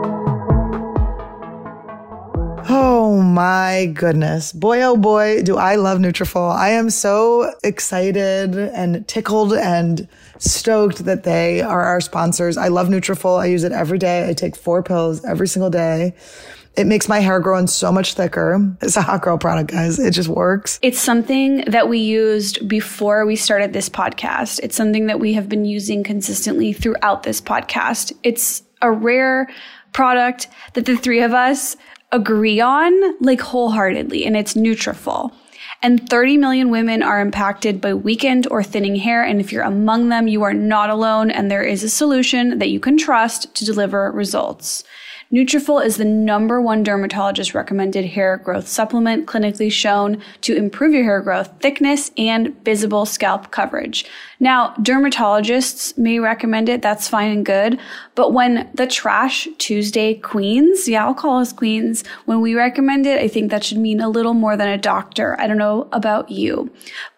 Oh my goodness. Boy, oh boy, do I love Nutrafol. I am so excited and tickled and stoked that they are our sponsors. I love Nutrafol. I use it every day. I take four pills every single day. It makes my hair grow in so much thicker. It's a hot girl product, guys. It just works. It's something that we used before we started this podcast. It's something that we have been using consistently throughout this podcast. It's a rare product that the three of us agree on like wholeheartedly and it's Nutrafol. And 30 million women are impacted by weakened or thinning hair. And if you're among them, you are not alone. And there is a solution that you can trust to deliver results. Nutrafol is the number one dermatologist recommended hair growth supplement clinically shown to improve your hair growth, thickness, and visible scalp coverage. Now, dermatologists may recommend it, that's fine and good, but when the Trash Tuesday queens, yeah, I'll call us queens, when we recommend it, I think that should mean a little more than a doctor. I don't know about you,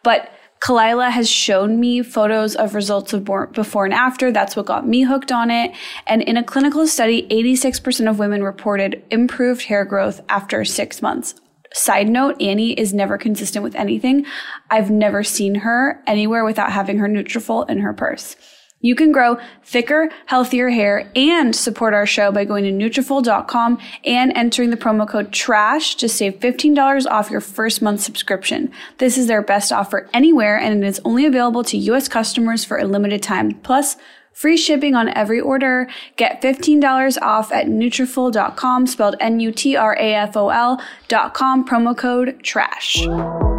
but Khalyla has shown me photos of results of before and after. That's what got me hooked on it. And in a clinical study, 86% of women reported improved hair growth after six months. Side note, Annie is never consistent with anything. I've never seen her anywhere without having her Nutrafol in her purse. You can grow thicker, healthier hair and support our show by going to Nutrafol.com and entering the promo code TRASH to save $15 off your first month subscription. This is their best offer anywhere and it is only available to US customers for a limited time. Plus, free shipping on every order. Get $15 off at Nutrafol.com, spelled N-U-T-R-A-F-O-L dot com, promo code TRASH.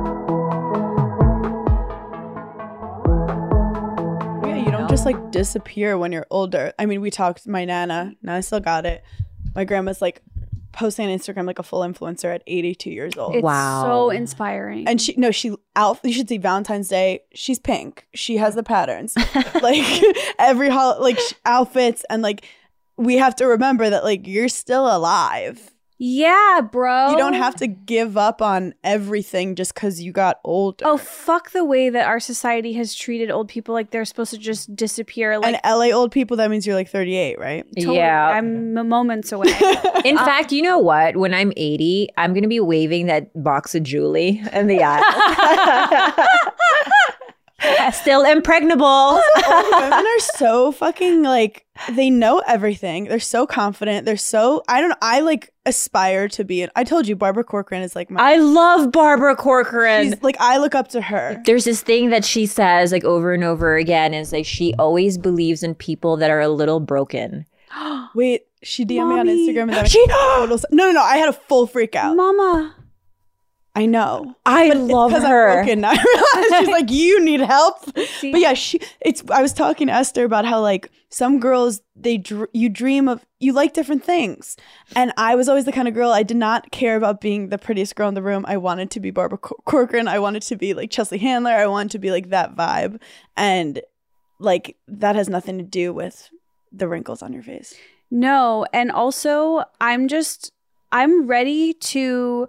Just like disappear when you're older. I mean, we talked. My nana, Nana still got it. My grandma's like posting on Instagram like a full influencer at 82 years old. It's Wow. so inspiring. and she no she out you should see valentine's day she's pink she has the patterns like every hol- like sh- outfits and like we have to remember that like you're still alive yeah, bro. you don't have to give up on everything just because you got older Oh, fuck the way that our society has treated old people like they're supposed to just disappear. Like, and la old people that means you're like 38 right totally. Yeah. I'm m- moments away. In fact, you know what? When I'm 80, I'm going to be waving that box of Julie in the aisle. Still impregnable. women are so fucking like they know everything they're so confident they're so i don't know i like aspire to be it. i told you barbara corcoran is like my I love Barbara Corcoran. she's, like i look up to her There's this thing that she says like over and over again is like she always believes in people that are a little broken. Wait, she DM'd me on Instagram and that She- total. No, no, no. I had a full freak out. Mama. I know. I love her. I'm broken. I realized she's like, you need help. See? But yeah, she. It's. I was talking to Esther about how like some girls they dr- you dream of you like different things, and I was always the kind of girl I did not care about being the prettiest girl in the room. I wanted to be Barbara Cor- Corcoran. I wanted to be like Chelsea Handler. I wanted to be like that vibe, and like that has nothing to do with the wrinkles on your face. No, and also I'm just I'm ready to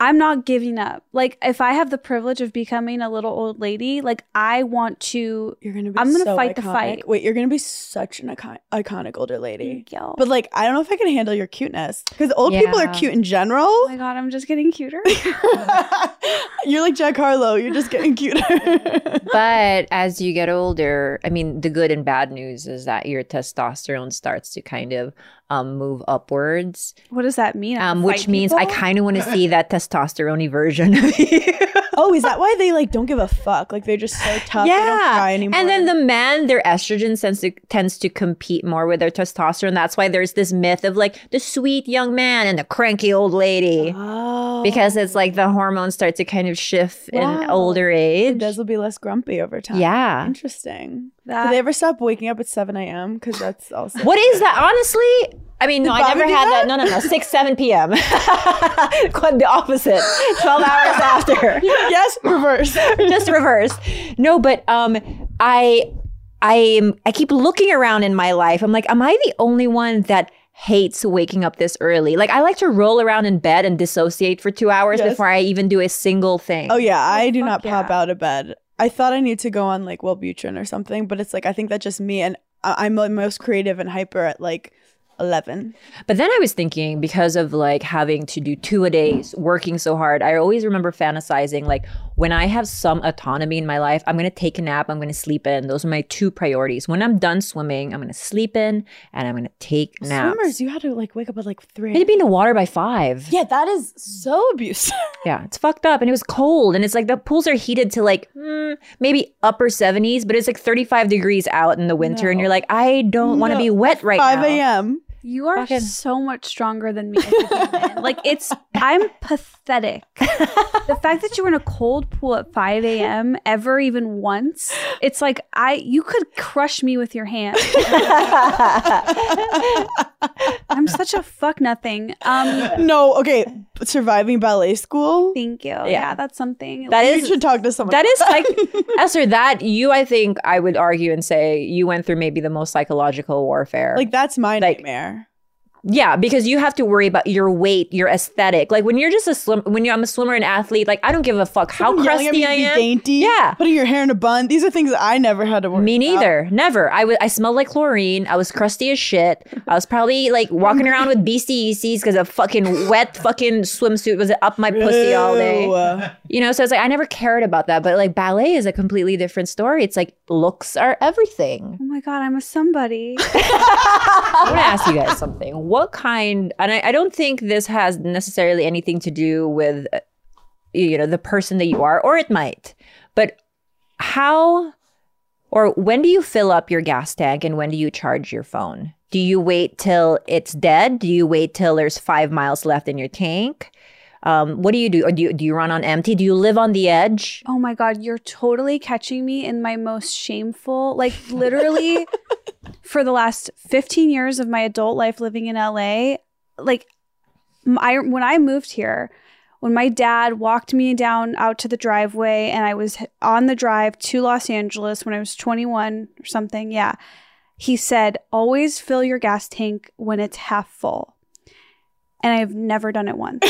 I'm not giving up. Like if I have the privilege of becoming a little old lady, like I want to You're gonna be. I'm gonna so fight the fight. Wait, you're gonna be such an icon- iconic older lady. Yo. But like, I don't know if I can handle your cuteness because old people are cute in general. oh my god, I'm just getting cuter. you're like Jack Harlow. You're just getting cuter. But as you get older, I mean, the good and bad news is that your testosterone starts to kind of um, move upwards, What does that mean? um, which means I kind of want to see that testosterone version of you. Oh, is that why they like don't give a fuck? Like they're just so tough. They don't cry anymore. And then the men, their estrogen tends to, tends to compete more with their testosterone. That's why there's this myth of like the sweet young man and the cranky old lady. oh, Because it's like the hormones start to kind of shift in older age. Des will be less grumpy over time. Yeah. Interesting. That- Do they ever stop waking up at 7 a.m.? Because that's also. What is that? Honestly, I mean, no, I never had that? that? No, no, no. 6, 7 p.m. Quite the opposite. 12 hours after. yes, reverse. just reverse. No, but um, I, I. I keep looking around in my life. I'm like, am I the only one that hates waking up this early? Like, I like to roll around in bed and dissociate for two hours Yes. before I even do a single thing. Oh yeah, I do not pop yeah. out of bed. I thought I need to go on like Wellbutrin or something, but it's like I think that's just me, and I- I'm the most creative and hyper at like eleven. But then I was thinking because of like having to do two a days, working so hard, I always remember fantasizing like when I have some autonomy in my life, I'm gonna take a nap, I'm gonna sleep in. Those are my two priorities. When I'm done swimming, I'm gonna sleep in and I'm gonna take naps. Swimmers, you had to like wake up at like I three. had to be in the water by five. yeah, that is so abusive. Yeah, it's fucked up. And it was cold. And it's like the pools are heated to like mm, maybe upper 70s, but it's like 35 degrees out in the winter. And you're like, I don't want to No. be wet right Five now. a.m. You are Fucking- so much stronger than me. as a human. like it's, I'm pathetic. the fact that you were in a cold pool at 5 a.m. ever even once, it's like I, you could crush me with your hand. I'm such a fuck nothing. Um, No, okay, surviving ballet school. thank you. Yeah, that's something. That You is should talk to someone. that is like Esther, that you I think I would argue and say you went through maybe the most psychological warfare. like that's my Like- nightmare. Yeah, because you have to worry about your weight, your aesthetic. Like when you're just a swim, when you're I'm a swimmer and athlete, like I don't give a fuck how Someone yelling at me crusty I am. Dainty. Yeah. putting your hair in a bun. These are things that I never had to worry. About. Me about. neither. Never. I was. I smelled like chlorine. I was crusty as shit. I was probably like walking around with BCECs because a fucking wet fucking swimsuit was up my pussy all day. You know, so it's like I never cared about that. But like ballet is a completely different story. It's like looks are everything. Oh my god, I'm a somebody. I want to ask you guys something. What kind? And I, I don't think this has necessarily anything to do with, uh, you know, the person that you are, or it might. But how, or when do you fill up your gas tank, and when do you charge your phone? Do you wait till it's dead? Do you wait till there's five miles left in your tank? Um, what do you do? Or do you, do you run on empty? Do you live on the edge? Oh my god, you're totally catching me in my most shameful, like literally for the last 15 years of my adult life living in LA, like I when I moved here, when my dad walked me down out to the driveway and I was on the drive to Los Angeles when I was 21 or something, yeah. He said, "Always fill your gas tank when it's half full." And I've never done it once.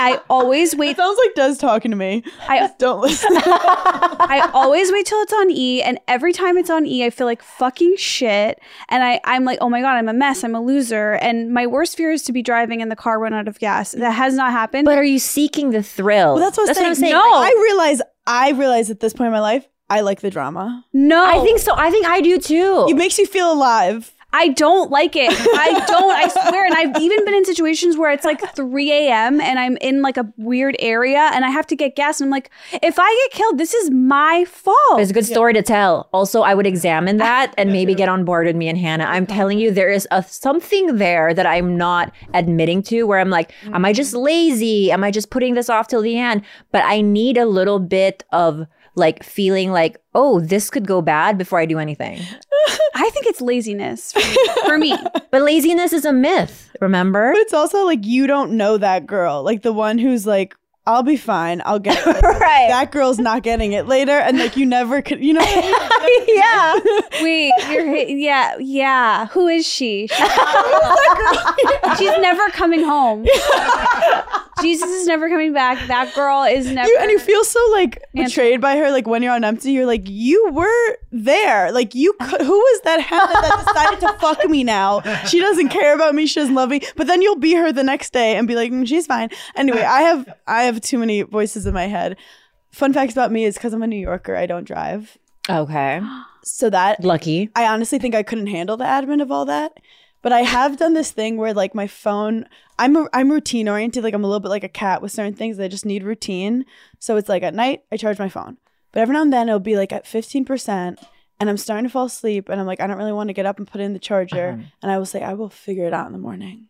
I always wait It sounds like Des talking to me. I Just don't listen. I always wait till it's on E, and every time it's on E, I feel like fucking shit. And I, I'm like, oh my god, I'm a mess. I'm a loser. And my worst fear is to be driving and the car run out of gas. That has not happened. But are you seeking the thrill? Well, that's what, that's I'm what I'm saying. saying. No. I realize. I realize at this point in my life, I like the drama. no, I think so. I think I do too. It makes you feel alive. I don't like it. I don't. I swear. And I've even been in situations where it's like 3 a.m. and I'm in like a weird area and I have to get gas. And I'm like, if I get killed, this is my fault. It's a good story to tell. Also, I would examine that and maybe get on board with me and Hannah. I'm telling you, there is a something there that I'm not admitting to where I'm like, am I just lazy? Am I just putting this off till the end? But I need a little bit of like feeling like, oh, this could go bad before I do anything. I think it's laziness for me. For me. But laziness is a myth, remember? But it's also like you don't know that girl, like the one who's like, "I'll be fine. I'll get it." right. that girl's not getting it later, and like you never could. You know, what I mean? yeah. Wait, you're yeah, yeah. Who is she? She's, she's never coming home. Jesus is never coming back. That girl is never. you, and you feel so like Answer. betrayed by her. Like when you're on empty, you're like, you were there. Like you, could, who was that Hannah that decided to fuck me now? She doesn't care about me. She doesn't love me. But then you'll be her the next day and be like, "Mm, she's fine. Anyway, I have I have too many voices in my head. Fun facts about me is because I'm a New Yorker, I don't drive. Okay. So that Lucky. I honestly think I couldn't handle the admin of all that. But I have done this thing where like my phone, I'm a, I'm routine oriented. Like I'm a little bit like a cat with certain things. I just need routine. So it's like at night I charge my phone, but every now and then it'll be like at fifteen percent, and I'm starting to fall asleep, and I'm like I don't really want to get up and put in the charger, Uh-huh. and I will say I will figure it out in the morning.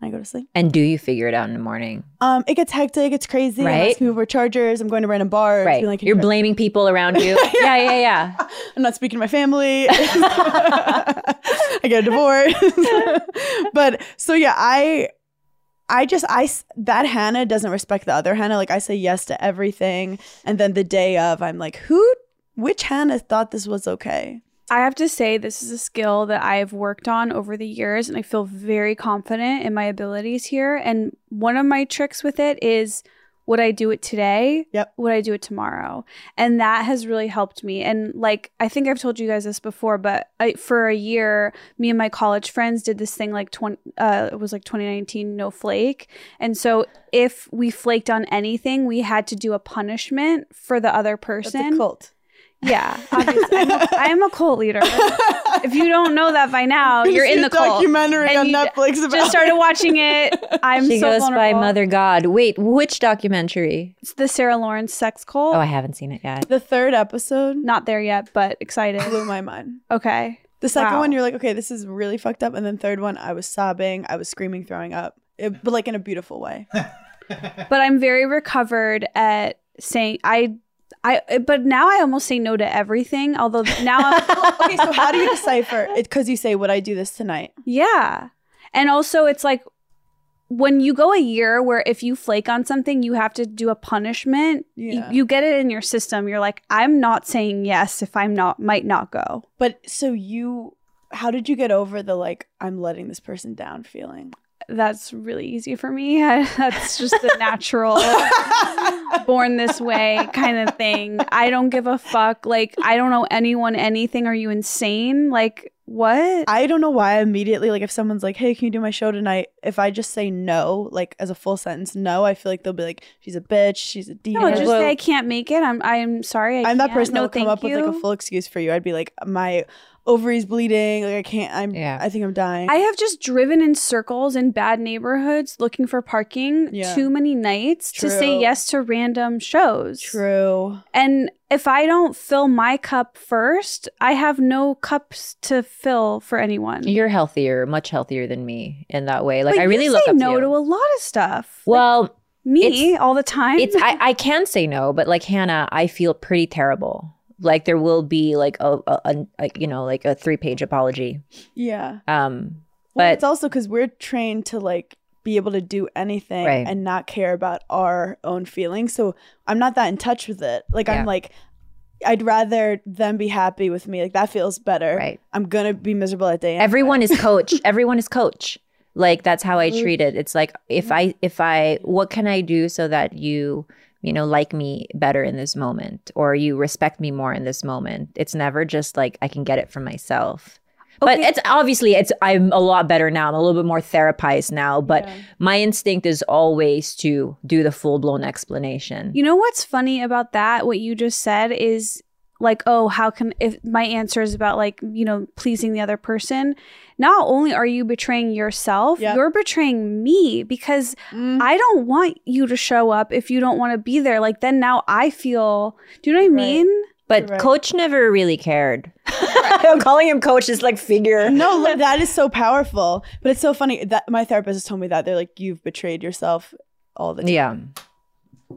And I go to sleep. And do you figure it out in the morning? Um, it gets hectic. It's crazy. I'm Right. asking people for chargers. I'm going to random bars. Right. like, You're blaming people around you. yeah, yeah, yeah. I'm not speaking to my family. I get a divorce. but so yeah, I I just I that Hannah doesn't respect the other Hannah. Like I say yes to everything and then the day of I'm like, "Who which Hannah thought this was okay?" I have to say, this is a skill that I've worked on over the years, and I feel very confident in my abilities here. And one of my tricks with it is would I do it today? Yep. Would I do it tomorrow? And that has really helped me. And like, I think I've told you guys this before, but I, for a year, me and my college friends did this thing like 20, uh, it was like 2019, no flake. And so if we flaked on anything, we had to do a punishment for the other That's person. a cult. Yeah, obviously. I'm a, I am a cult leader. if you don't know that by now, you're See in a the cult. documentary And on you Netflix about Just started watching it. I'm She so goes by. Mother God. Wait, which documentary? It's the Sarah Lawrence sex cult. Oh, I haven't seen it yet. The third episode Not there yet, but excited. blew my mind. Okay. The second Wow. one, you're like, okay, this is really fucked up. And then third one, I was sobbing, I was screaming, throwing up, it, but like in a beautiful way. But I'm very recovered at saying I I but now I almost say no to everything. Although now I'm okay, so how do you decipher it? Because you say, would I do this tonight? Yeah. And also, it's like when you go a year where if you flake on something, you have to do a punishment. y- Yeah. You, get it in your system. You're like, I'm not saying yes if I'm not, might not go. But so you, how did you get over the like, I'm letting this person down feeling? That's really easy for me. That's just a natural, born this way kind of thing. I don't give a fuck. Like, I don't know anyone anything. Are you insane? Like, what? I don't know why immediately, like, if someone's like, hey, can you do my show tonight? If I just say no, like, as a full sentence, no, I feel like they'll be like, she's a bitch, she's a diva. no, just say I can't make it. I'm I'm sorry. I I'm that person no, that would come up with like a full excuse for you. I'd be like, my ovaries bleeding, like I can't. I'm. Yeah. I think I'm dying. I have just driven in circles in bad neighborhoods looking for parking Yeah. too many nights to say yes to random shows. True. And if I don't fill my cup first, I have no cups to fill for anyone. You're healthier, much healthier than me in that way. Like But I really you look say up no to to, a lot of stuff. Like, well, me it's- all the time. it's I, I can say no, but like Hannah, I feel pretty terrible. Like there will be like a, a, a, a you know like a three page apology. Yeah. Um, Well, but it's also because we're trained to like be able to do anything Right. and not care about our own feelings. So I'm not that in touch with it. Like Yeah. I'm like, I'd rather them be happy with me. Like that feels better. Right. I'm gonna be miserable at day. end. everyone is coach. everyone is coach. Like that's how I treat it. It's like if I if I what can I do so that you you know like me better in this moment or you respect me more in this moment. It's never just like I can get it from myself. But it's obviously it's I'm a lot better now. I'm a little bit more therapized now, but my instinct is always to do the full-blown explanation. You know what's funny about that? What you just said is like, oh, how can if my answer is about like, you know, pleasing the other person, not only are you betraying yourself, Yep. you're betraying me because Mm. I don't want you to show up if you don't want to be there. Like then now I feel do you know what I Right. mean? But Right. coach never really cared. Calling him coach is like figure. no, that is so powerful. But it's so funny that my therapist has told me that they're like, you've betrayed yourself all the time. Yeah.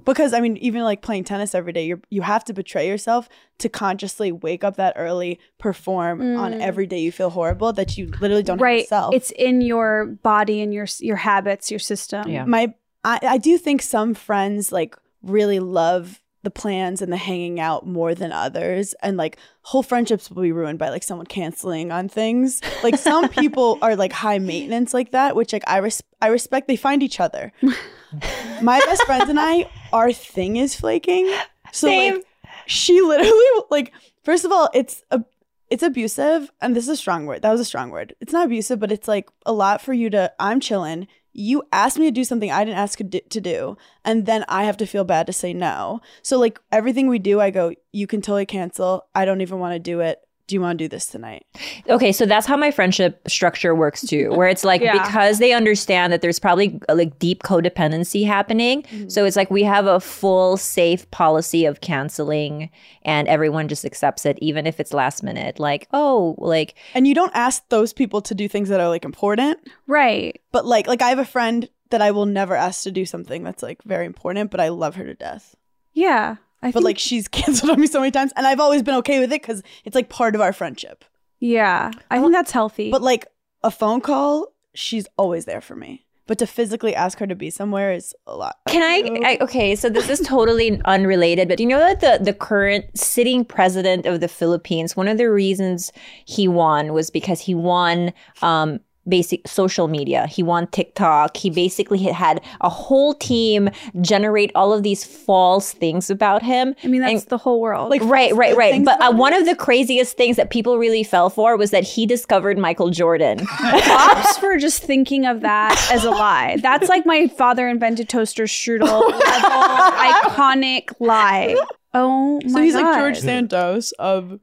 Because I mean, even like playing tennis every day, you you have to betray yourself to consciously wake up that early, perform on Mm. every day you feel horrible that you literally don't have Right. yourself. It's in your body and your your habits, your system. Yeah. my I, I do think some friends like really love the plans and the hanging out more than others and like whole friendships will be ruined by like someone canceling on things like some people are like high maintenance like that which like i res- i respect they find each other my best friends and i our thing is flaking. So Same. like she literally like first of all it's a it's abusive and this is a strong word. That was a strong word. It's not abusive but it's like a lot for you to i'm chilling you asked me to do something i didn't ask to do and then i have to feel bad to say no. So like everything we do i go you can totally cancel. I don't even want to do it do you want to do this tonight? Okay, so that's how my friendship structure works too, where it's like Yeah. because they understand that there's probably like deep codependency happening. So mm-hmm. it's like we have a full safe policy of canceling and everyone just accepts it even if it's last minute. Like, oh, like And you don't ask those people to do things that are like important, Right. but like like I have a friend that I will never ask to do something that's like very important, but I love her to death. Yeah. I But think, like she's canceled on me so many times, and I've always been okay with it because it's like part of our friendship. yeah, I think that's healthy. But like a phone call, she's always there for me. But to physically ask her to be somewhere is a lot. Can I, I? Okay, so this is totally unrelated, but do you know that the the current sitting president of the Philippines, one of the reasons he won was because he won um basic social media. He won TikTok. He basically had- had a whole team generate all of these false things about him. I mean, that's And- the whole world. Like Right, right, right. But uh, one of the craziest things that people really fell for was that he discovered Michael Jordan. props for just thinking of that as a lie. That's like my father invented toaster strudel level iconic lie. Oh my god. So he's God. like George Santos of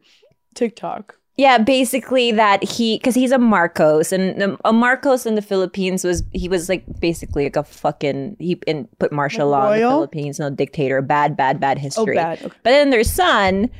TikTok. Yeah, basically that he because he's a Marcos and a Marcos in the Philippines was he was like basically like a fucking he in, put martial law in the? Philippines, no dictator, bad, bad, bad oh, history. Oh, bad, okay. But then their son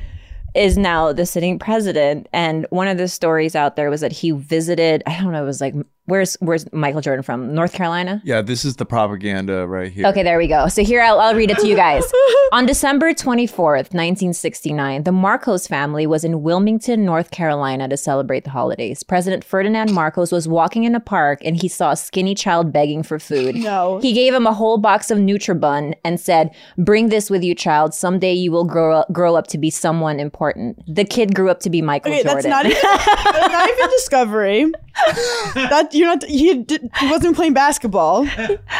is now the sitting president, and one of the stories out there was that he visited. I don't know, it was like where's where's Michael Jordan from? North Carolina. Yeah, this is the propaganda right here. Okay, there we go. So here I'll, I'll read it to you guys. On December 24th, 1969, the Marcos family was in Wilmington, North Carolina to celebrate the holidays. President Ferdinand Marcos was walking in a park and he saw a skinny child begging for food. No. He gave him a whole box of Nutribun and said, "Bring this with you, child. Someday you will grow up, grow up to be someone important." The kid grew up to be Michael Okay, Jordan. that's not even that's not even discovery. That you're not. He, did, he wasn't playing basketball.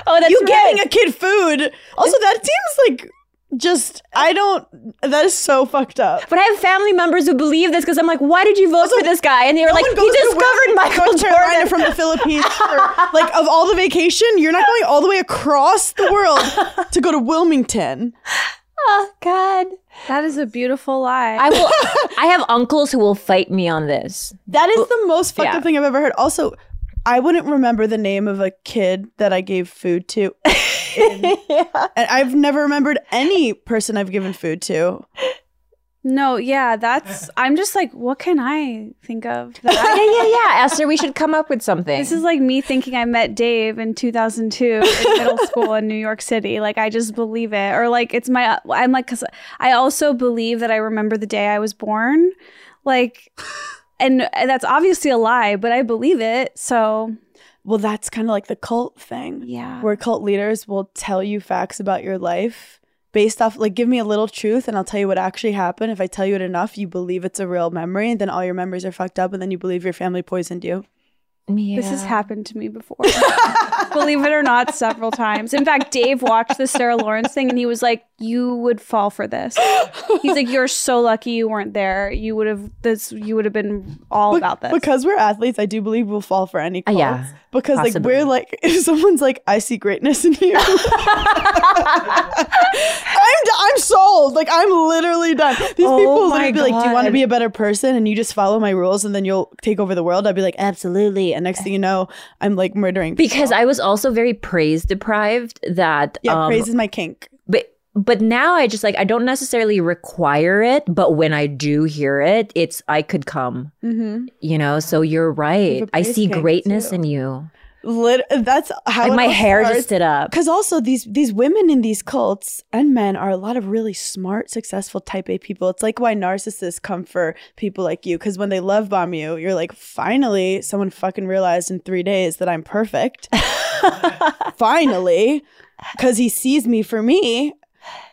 oh, that's you right. giving a kid food. Also, that seems like just. I don't. That is so fucked up. But I have family members who believe this because I'm like, why did you vote for this guy? And they were like, he discovered Michael North Carolina Jordan. from the Philippines. for, like of all the vacation, you're not going all the way across the world to go to Wilmington. oh God. That is a beautiful lie. I will. I have uncles who will fight me on this. That is the most fucked yeah. up thing I've ever heard. Also, I wouldn't remember the name of a kid that I gave food to. And I've never remembered any person I've given food to. No, yeah, that's. I'm just like, what can I think of? That Yeah, yeah, yeah. Esther, we should come up with something. this is like me thinking I met Dave in 2002 in middle school in New York City. Like, I just believe it. Or like, it's my. I'm like, because I also believe that I remember the day I was born. Like, and that's obviously a lie, but I believe it. So Well, that's kind of like the cult thing. yeah. Where cult leaders will tell you facts about your life based off, like, give me a little truth and I'll tell you what actually happened. If I tell you it enough, you believe it's a real memory, and then all your memories are fucked up, and then you believe your family poisoned you. This has happened to me before. Believe it or not, several times. In fact, Dave watched the Sarah Lawrence thing and he was like, You would fall for this. He's like, You're so lucky you weren't there. You would have this you would have been all about this. Because we're athletes, I do believe we'll fall for any Uh, cult. yeah, Because like we're like if someone's like, I see greatness in you. I'm d- I'm sold. Like I'm literally done. These Oh people my literally be like, Do you want to be a better person? And you just follow my rules and then you'll take over the world. I'd be like, Absolutely. And next thing you know, I'm like murdering people. because I was also very praise deprived. That Yeah, um, praise is my kink. but but now I just like I don't necessarily require it, but when I do hear it, it's I could come. Mm-hmm. You know, so you're right. I see greatness too. in you. Lit- that's how Like my hair starts. just stood up. Because also these these women in these cults and men are a lot of really smart, successful type A people. It's like why narcissists come for people like you. Because when they love bomb you, you're like, finally, someone fucking realized in three days that I'm perfect. finally, because he sees me for me,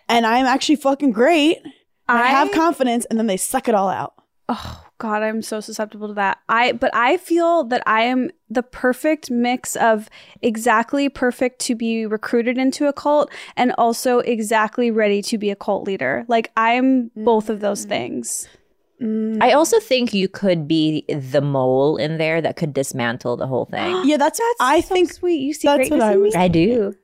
and I'm actually fucking great. I, I have confidence, and then they suck it all out. Oh God, I'm so susceptible to that. I but I feel that I am the perfect mix of exactly perfect to be recruited into a cult and also exactly ready to be a cult leader. Like I'm both of those mm. things. Mm. I also think you could be the mole in there that could dismantle the whole thing. Yeah, that's, I So think. sweet. You see that's what greatness I was- I do.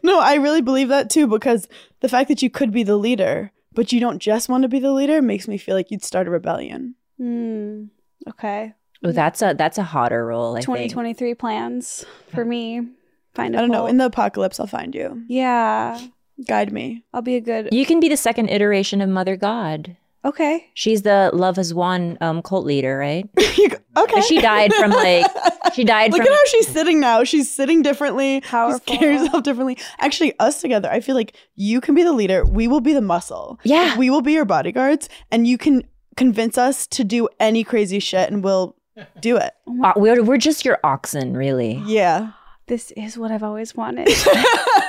no, I really believe that too because the fact that you could be the leader but you don't just want to be the leader, makes me feel like you'd start a rebellion. Hmm. Okay. Oh, that's a that's a hotter role. I think. 2023 plans for me. Find a I don't know. In the apocalypse, I'll find you. yeah, Guide me. I'll be a good. You can be the second iteration of Mother God. Okay. She's the Love Has Won um, cult leader, right? okay. She died from like she died from Look from at how she's sitting now. She's sitting differently. Powerful. She's carrying herself differently. Actually, us together, I feel like you can be the leader. We will be the muscle. Yeah. We will be your bodyguards, and you can convince us to do any crazy shit, and we'll do it. Uh, we're we're just your oxen, really. Yeah. This is what I've always wanted.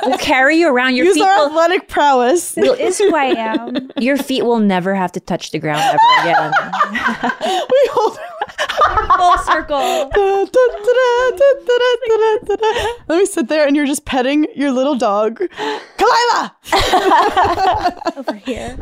We'll carry you around. Your Use feet our will, athletic prowess. this is who I am. your feet will never have to touch the ground ever again. we hold. Full circle. Let me sit there and you're just petting your little dog, Khalyla! Over here.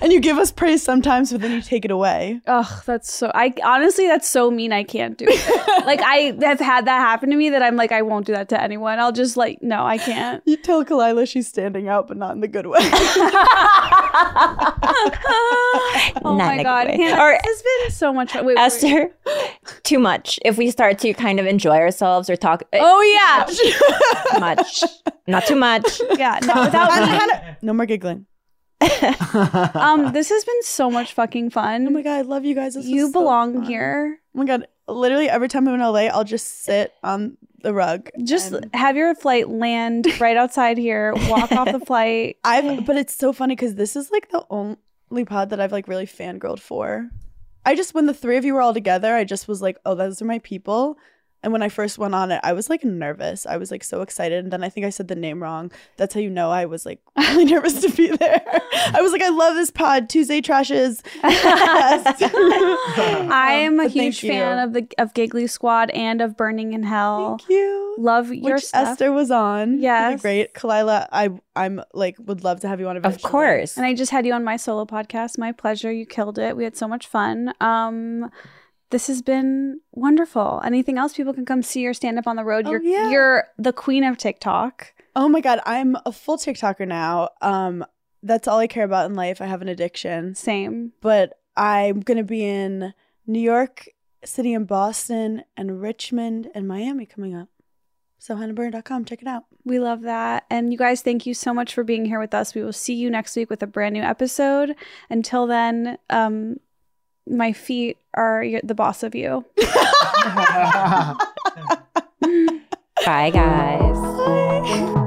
and you give us praise sometimes, but then you take it away. Ugh, that's so. I honestly, that's so mean. I can't do it. like I have had that happen to me that I'm like, I won't do that to anyone. I'll just like, no, I can't. You tell Khalyla she's standing out, but not in the good way. Oh Not my god, good way. Hannah, Or- this has been so much fun. Wait, wait. Esther, too much. If we start to kind of enjoy ourselves or talk eh, Oh yeah, too much, not too much. yeah. No, without Hannah. Hannah- no more giggling. Um, this has been so much fucking fun. Oh my god, I love you guys. This you was so belong here. Oh my god, literally every time I'm in LA, I'll just sit on the rug. Just and- have your flight land right outside here. Walk off the flight. I've, but it's so funny because this is like the only pod that I've like really fangirled for. I just when the three of you were all together, I just was like, oh, those are my people. And when I first went on it, I was like nervous. I was like so excited. And then I think I said the name wrong. That's how you know I was like really nervous to be there. I was like, I love this pod. Tuesday trashes. I am a But huge fan of the of Giggly Squad and of Berning in Hell. Thank you. Love your Which stuff. Esther was on. Yeah. Great. Khalyla, I I'm like would love to have you on a video. Of course. And I just had you on my solo podcast. My pleasure. You killed it. We had so much fun. Um, this has been wonderful. Anything else people can come see or stand up on the road? Oh, you're yeah. you're the queen of TikTok. Oh my god, I'm a full TikToker now. Um, that's all I care about in life. I have an addiction, Same. but I'm gonna be in New York City and Boston and Richmond and Miami coming up. So hannahburn.com, check it out. We love that. And you guys, thank you so much for being here with us. We will see you next week with a brand new episode. Until then, um, my feet are y- the boss of you. Bye, guys.